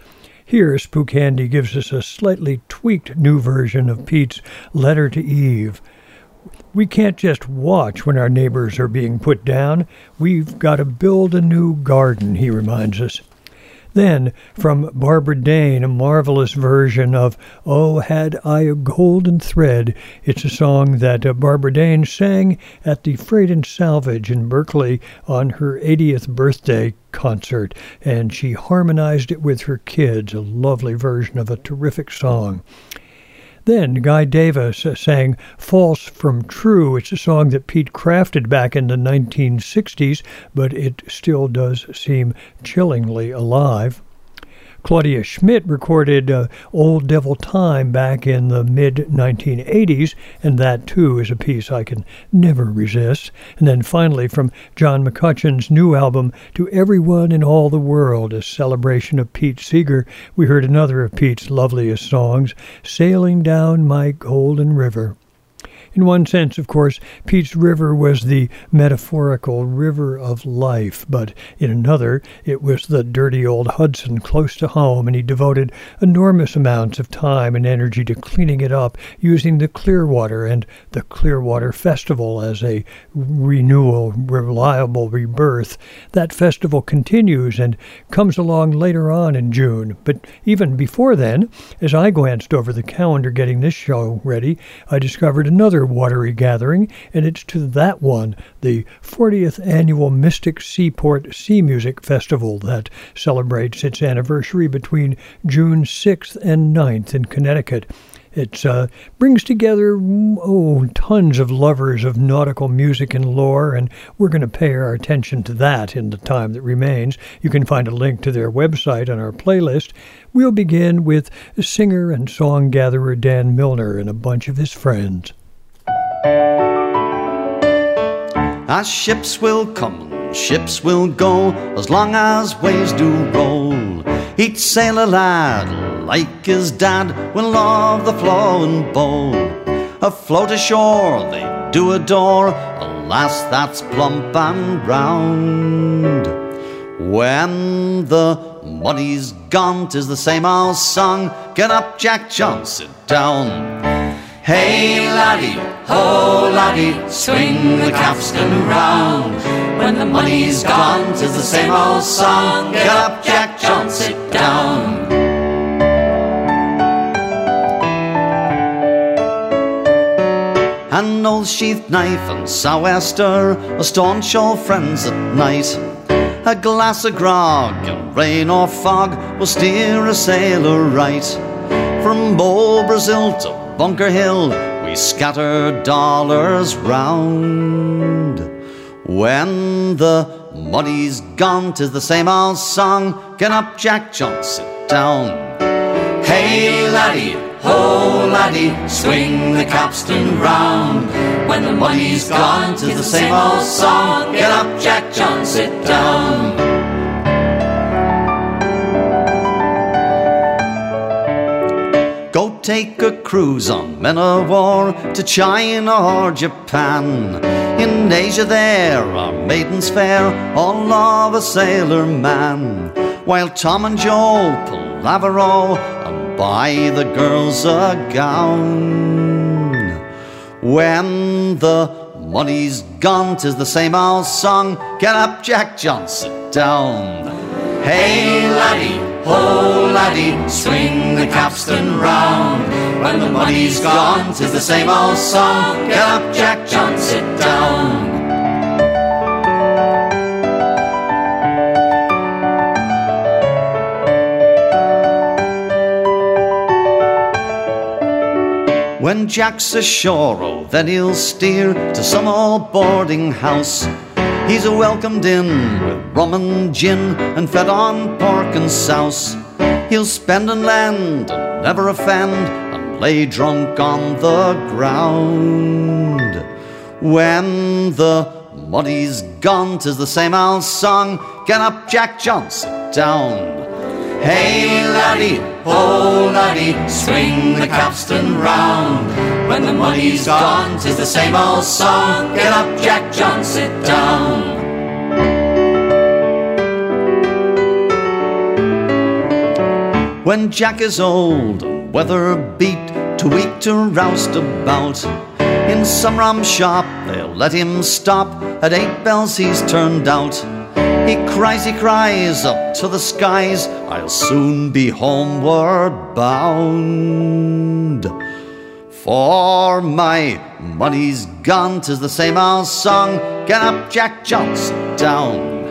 Here, Spook Handy gives us a slightly tweaked new version of Pete's Letter to Eve. We can't just watch when our neighbors are being put down. We've got to build a new garden, he reminds us. Then, from Barbara Dane, a marvelous version of Oh, Had I a Golden Thread. It's a song that uh, Barbara Dane sang at the Freight and Salvage in Berkeley on her 80th birthday concert, and she harmonized it with her kids, a lovely version of a terrific song. Then Guy Davis sang False from True. It's a song that Pete crafted back in the 1960s, but it still does seem chillingly alive. Claudia Schmidt recorded uh, Old Devil Time back in the mid 1980s, and that too is a piece I can never resist. And then finally, from John McCutcheon's new album, To Everyone in All the World, a celebration of Pete Seeger, we heard another of Pete's loveliest songs, Sailing Down My Golden River. In one sense, of course, Pete's River was the metaphorical river of life, but in another, it was the dirty old Hudson close to home, and he devoted enormous amounts of time and energy to cleaning it up using the Clearwater and the Clearwater Festival as a renewal, reliable rebirth. That festival continues and comes along later on in June, but even before then, as I glanced over the calendar getting this show ready, I discovered another watery gathering, and it's to that one, the 40th annual Mystic Seaport Sea Music Festival, that celebrates its anniversary between June 6th and 9th in Connecticut. It uh, brings together, oh, tons of lovers of nautical music and lore, and we're going to pay our attention to that in the time that remains. You can find a link to their website on our playlist. We'll begin with singer and song gatherer Dan Milner and a bunch of his friends. As ships will come ships will go, as long as waves do roll. Each sailor lad, like his dad, will love the flowing bowl. Afloat ashore, they do adore alas, that's plump and round. When the money's gone, 'tis the same old song. Get up, Jack John, sit down. Hey laddie, ho laddie, swing the capstan round. When the money's gone, 'tis the same old song. Get up, Jack John, sit down. An old sheath knife and sou'wester, a staunch old friends at night. A glass of grog and rain or fog will steer a sailor right. From old Brazil to Bunker Hill, we scatter dollars round. When the money's gone, 'tis the same old song. Get up, Jack John, sit down. Hey, laddie, ho, laddie, swing the capstan round. When the money's gone, 'tis the same old song. Get up, Jack John, sit down. Take a cruise on men of war to China or Japan. In Asia there are maidens fair, all of a sailor man. While Tom and Joe palaver all and buy the girls a gown. When the money's gone, tis the same old song. Get up, Jack John, sit down. Hey, laddie, ho, laddie, swing the capstan round. When the money's gone, 'tis the same old song. Get up, Jack John, sit down. When Jack's ashore, oh, then he'll steer to some old boarding house. He's welcomed in with rum and gin and fed on pork and souse. He'll spend and lend and never offend and lay drunk on the ground. When the money's gone, 'tis the same old song. Get up, Jack Johnson, down. Hey laddie, ho laddie, swing the capstan round. When the money's gone, 'tis the same old song. Get up, Jack John, sit down. When Jack is old and weather beat, too weak to roust about, in some rum shop they'll let him stop. At eight bells he's turned out. He cries, he cries up to the skies, I'll soon be homeward bound. For my money's gone, 'tis the same old song. Get up, Jack Johnson, sit down.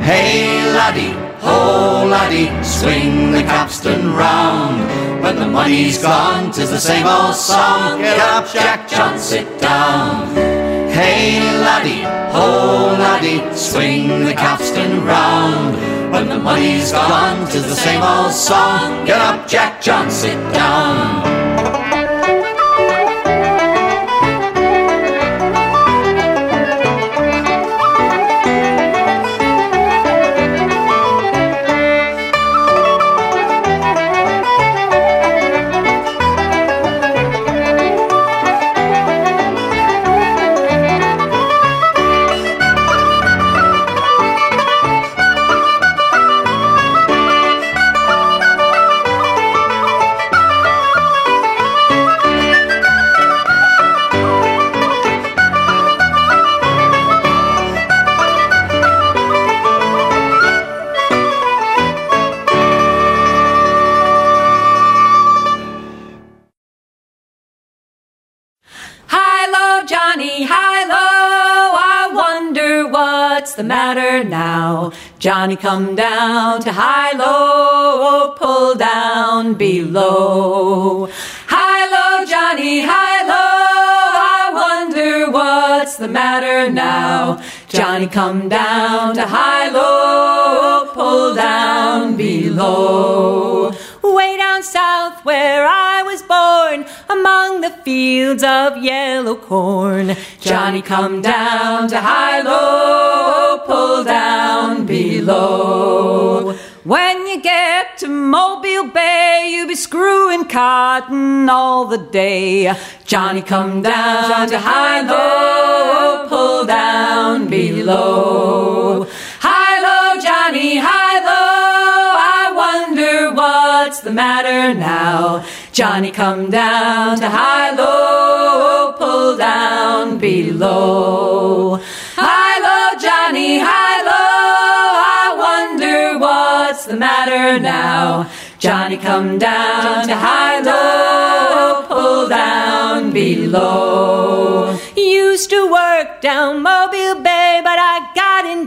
Hey laddie, ho laddie, swing the capstan round. When the money's gone, 'tis the same old song. Get up, Jack John, sit down. Hey laddie, ho laddie, swing the capstan round. When the money's gone, 'tis the same old song. Get up, Jack John, sit down. Johnny, come down to high low, pull down below. High low, Johnny, high low, I wonder what's the matter now. Johnny, come down to high low, pull down below. Way down south where I among the fields of yellow corn. Johnny, come down to high low, pull down below. When you get to Mobile Bay, you be screwing cotton all the day. Johnny, come down to high low, pull down below. High low, Johnny, high low. I wonder what's the matter now. Johnny, come down to high low, pull down below. High low, Johnny, high low. I wonder what's the matter now. Johnny, come down to high low, pull down below. Used to work down Mobile Bay, but I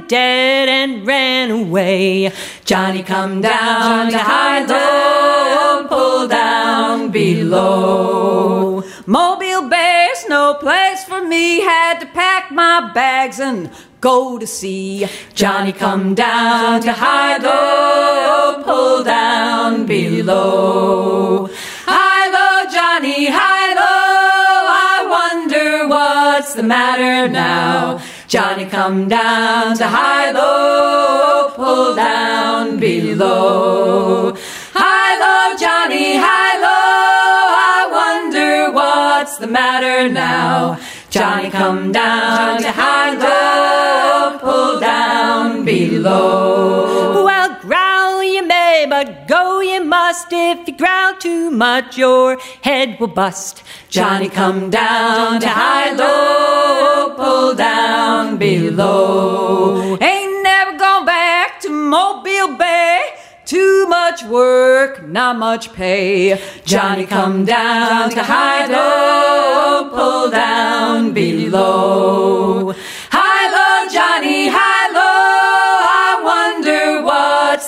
dead and ran away. Johnny come down to high low, pull down below. Mobile Bay's no place for me, had to pack my bags and go to sea. Johnny come down to high low, pull down below. High low, Johnny, high low, I wonder what's the matter now. Johnny come down to high low, pull down below. High low, Johnny, high low, I wonder what's the matter now. Johnny come down to high low, pull down below. Well, but go you must. If you growl too much, your head will bust. Johnny come down to high low, pull down below. Ain't never gone back to Mobile Bay. Too much work, not much pay. Johnny come down to high low, pull down below. High low, Johnny, high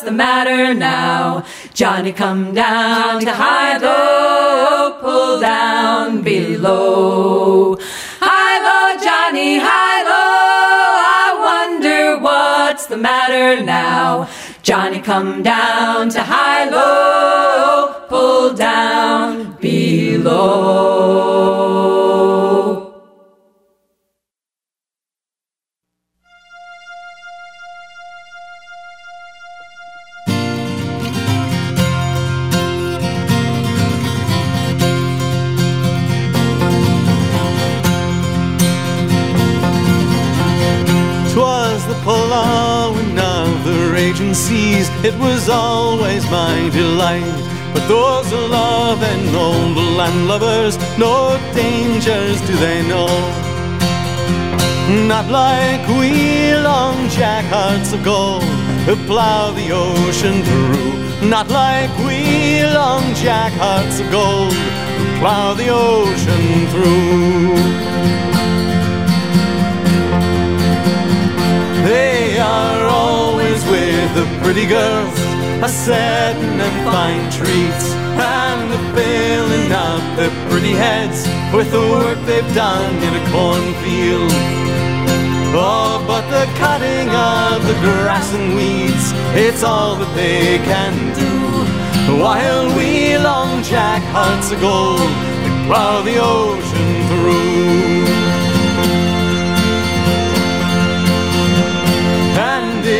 the matter now. Johnny come down to high low, pull down below. High low, Johnny, high low. I wonder what's the matter now. Johnny come down to high low, pull down below. It was always my delight. But those who love and noble land lovers, no dangers do they know. Not like we long jack hearts of gold who plow the ocean through. Not like we long jack hearts of gold who plow the ocean through. Pretty girls, a setting and fine treats, and the filling up their pretty heads with the work they've done in a cornfield. Oh, but the cutting of the grass and weeds, it's all that they can do. While we long jack hearts of gold, they plow the ocean through.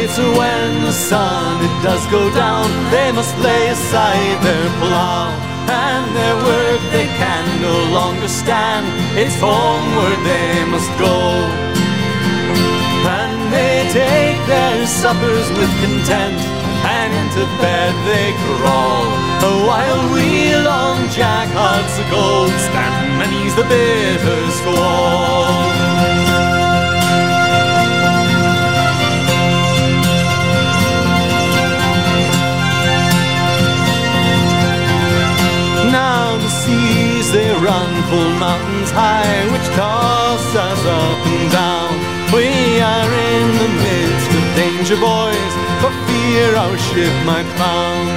It's when the sun it does go down, they must lay aside their plow. And their work they can no longer stand, it's homeward they must go. And they take their suppers with content, and into bed they crawl. While we long jack hearts of gold stand and ease the bitter squall. Run full mountains high, which toss us up and down. We are in the midst of danger, boys, for fear our ship might found.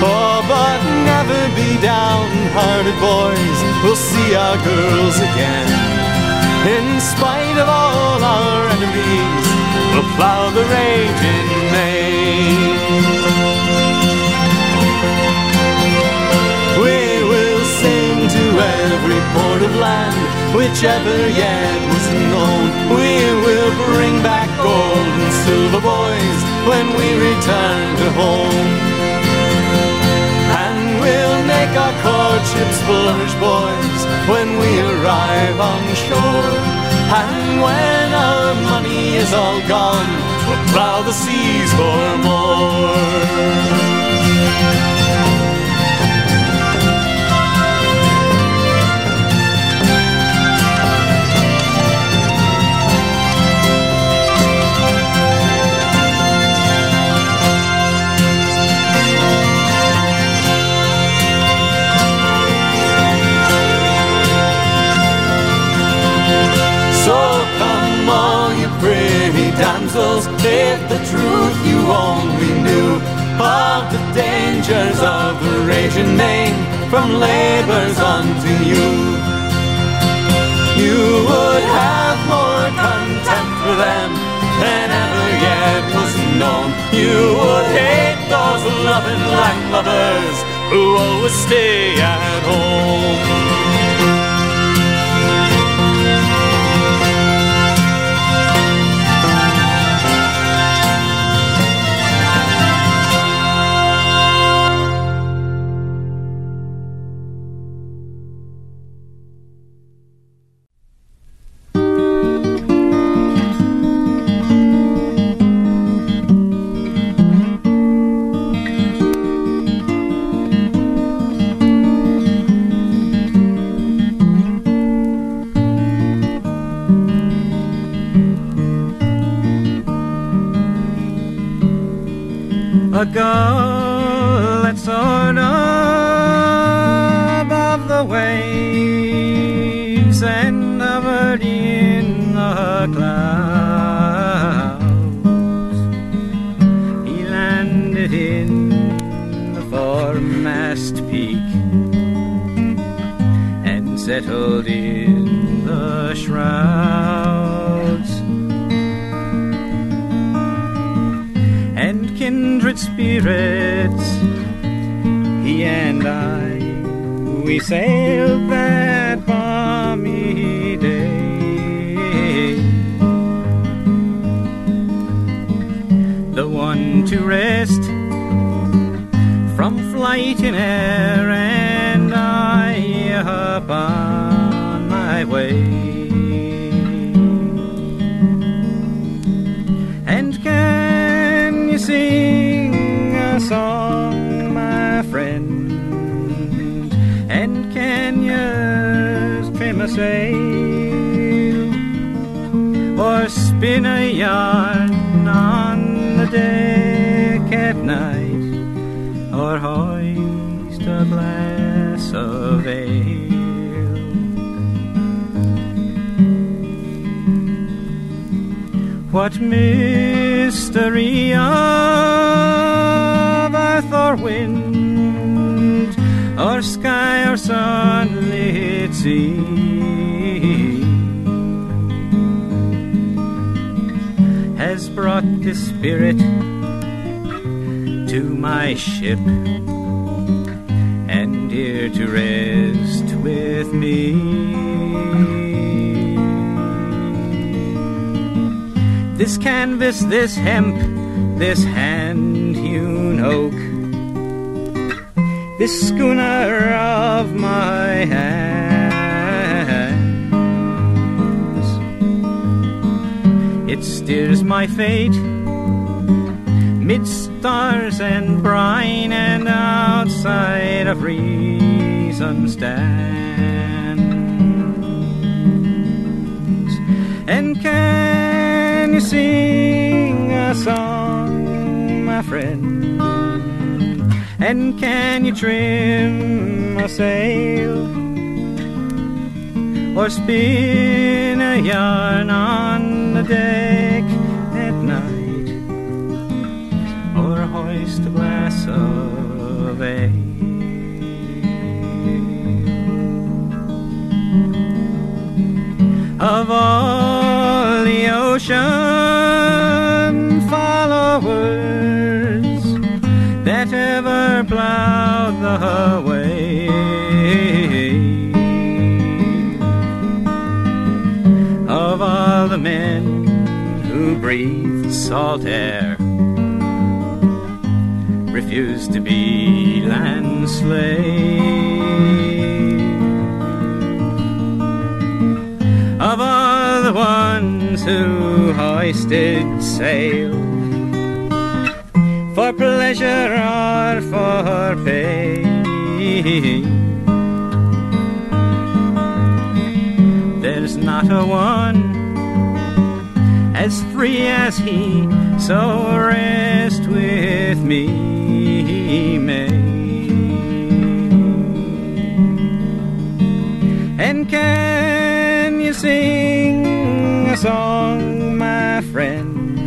Oh, but never be downhearted, boys. We'll see our girls again. In spite of all our enemies, we'll plow the raging main. Every port of land, whichever yet was known. We will bring back gold and silver, boys, when we return to home. And we'll make our courtships flourish, boys, when we arrive on shore. And when our money is all gone, we'll plow the seas for more. Damsels, if the truth you only knew of the dangers of the raging main from labours unto you. You would have more contempt for them than ever yet was known. You would hate those loving landlubbers who always stay at home. And can you trim a sail? Or spin a yarn on the deck at night? Or hoist a glass of ale? of all air, refused to be land slaves. of all the ones who hoisted sail for pleasure or for pay. There's not a one as free as he, so rest with me, may. And can you sing a song, my friend?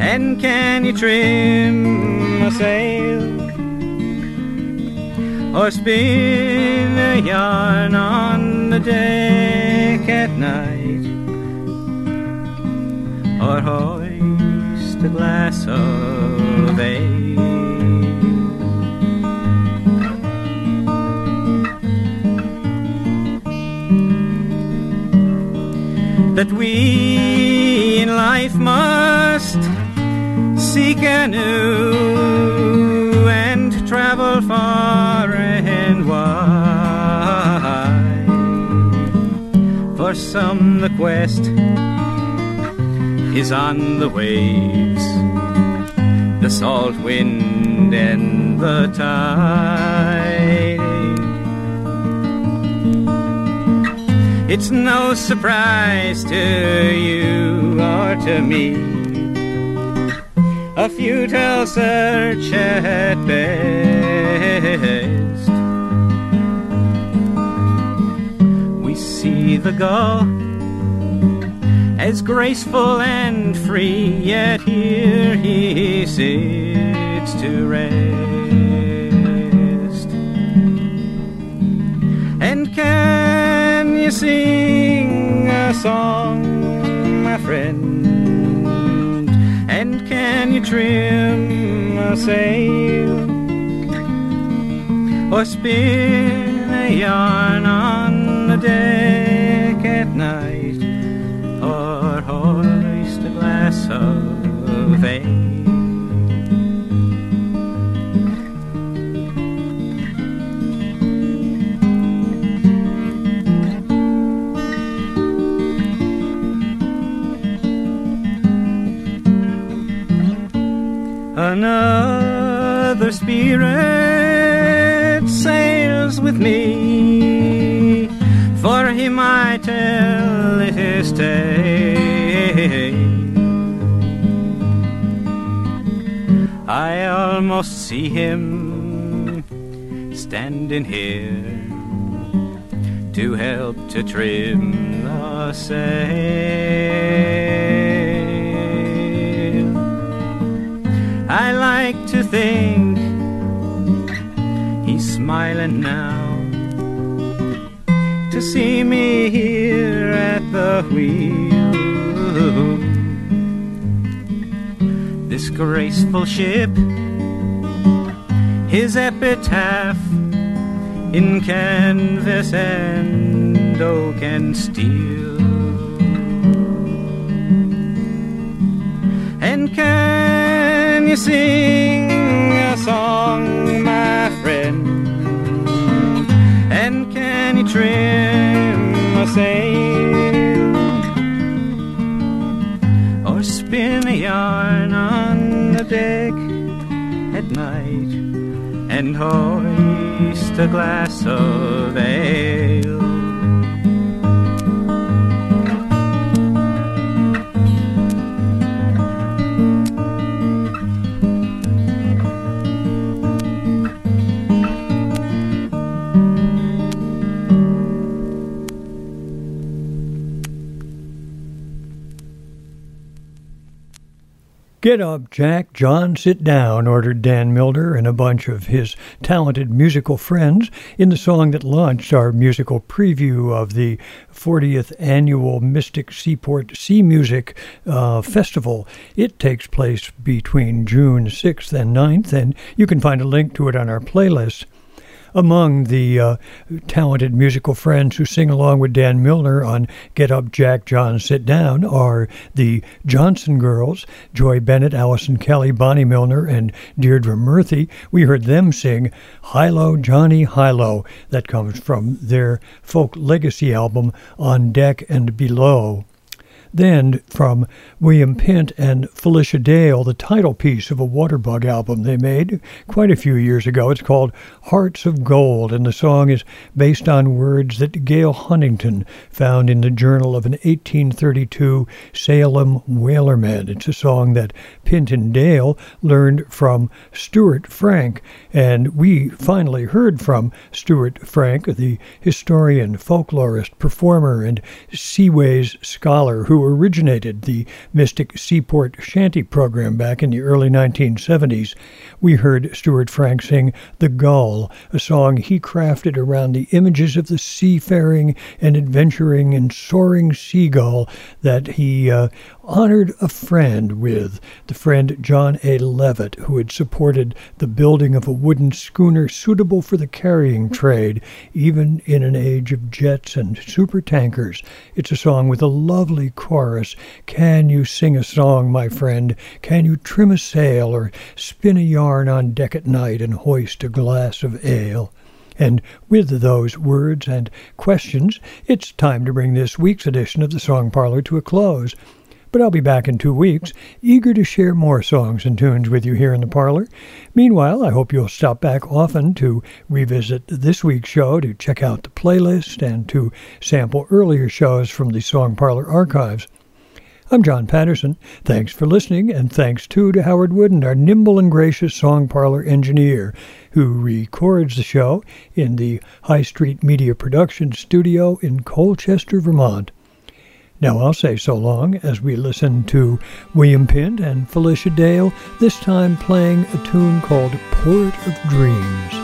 And can you trim a sail? Or spin a yarn on the deck at night? Hoist a glass of ale? that we in life must seek anew and travel far and wide. For some, the quest is on the waves, the salt wind, and the tide. It's no surprise to you or to me. A futile search at best. We see the gull as graceful and free, yet here he sits to rest. And can you sing a song, my friend? And can you trim a sail? Or spin a yarn on the deck Another spirit sails with me, for he I tell his tale. I almost see him standing here to help to trim the sail. Think he's smiling now to see me here at the wheel. This graceful ship, his epitaph in canvas and oak and steel. And can you sing song, my friend? And can you trim a sail? Or spin a yarn on the deck at night and hoist a glass of ale? Get up, Jack. John, sit down, ordered Dan Milner and a bunch of his talented musical friends in the song that launched our musical preview of the 40th annual Mystic Seaport Sea Music uh, Festival. It takes place between June 6th and 9th, and you can find a link to it on our playlist. Among the uh, talented musical friends who sing along with Dan Milner on Get Up, Jack, John, Sit Down are the Johnson Girls, Joy Bennett, Allison Kelly, Bonnie Milner, and Deirdre Murphy. We heard them sing Hilo, Johnny Hilo. That comes from their folk legacy album On Deck and Below. Then, from William Pint and Felicia Dale, the title piece of a Waterbug album they made quite a few years ago. It's called Hearts of Gold, and the song is based on words that Gale Huntington found in the journal of an 1832 Salem whalerman. It's a song that Pint and Dale learned from Stuart Frank, and we finally heard from Stuart Frank, the historian, folklorist, performer, and seaways scholar who who originated the Mystic Seaport Shanty program back in the early 1970s. We heard Stuart Frank sing The Gull, a song he crafted around the images of the seafaring and adventuring and soaring seagull that he uh, honored a friend with, the friend John A. Levitt, who had supported the building of a wooden schooner suitable for the carrying trade, even in an age of jets and supertankers. It's a song with a lovely chorus. Can you sing a song, my friend? Can you trim a sail or spin a yarn on deck at night and hoist a glass of ale? And with those words and questions, it's time to bring this week's edition of the Song Parlor to a close. But I'll be back in two weeks, eager to share more songs and tunes with you here in the parlor. Meanwhile, I hope you'll stop back often to revisit this week's show, to check out the playlist, and to sample earlier shows from the Song Parlor archives. I'm John Patterson. Thanks for listening, and thanks too to Howard Wooden, our nimble and gracious Song Parlor engineer, who records the show in the High Street Media Production Studio in Colchester, Vermont. Now I'll say so long as we listen to William Pint and Felicia Dale, this time playing a tune called Port of Dreams.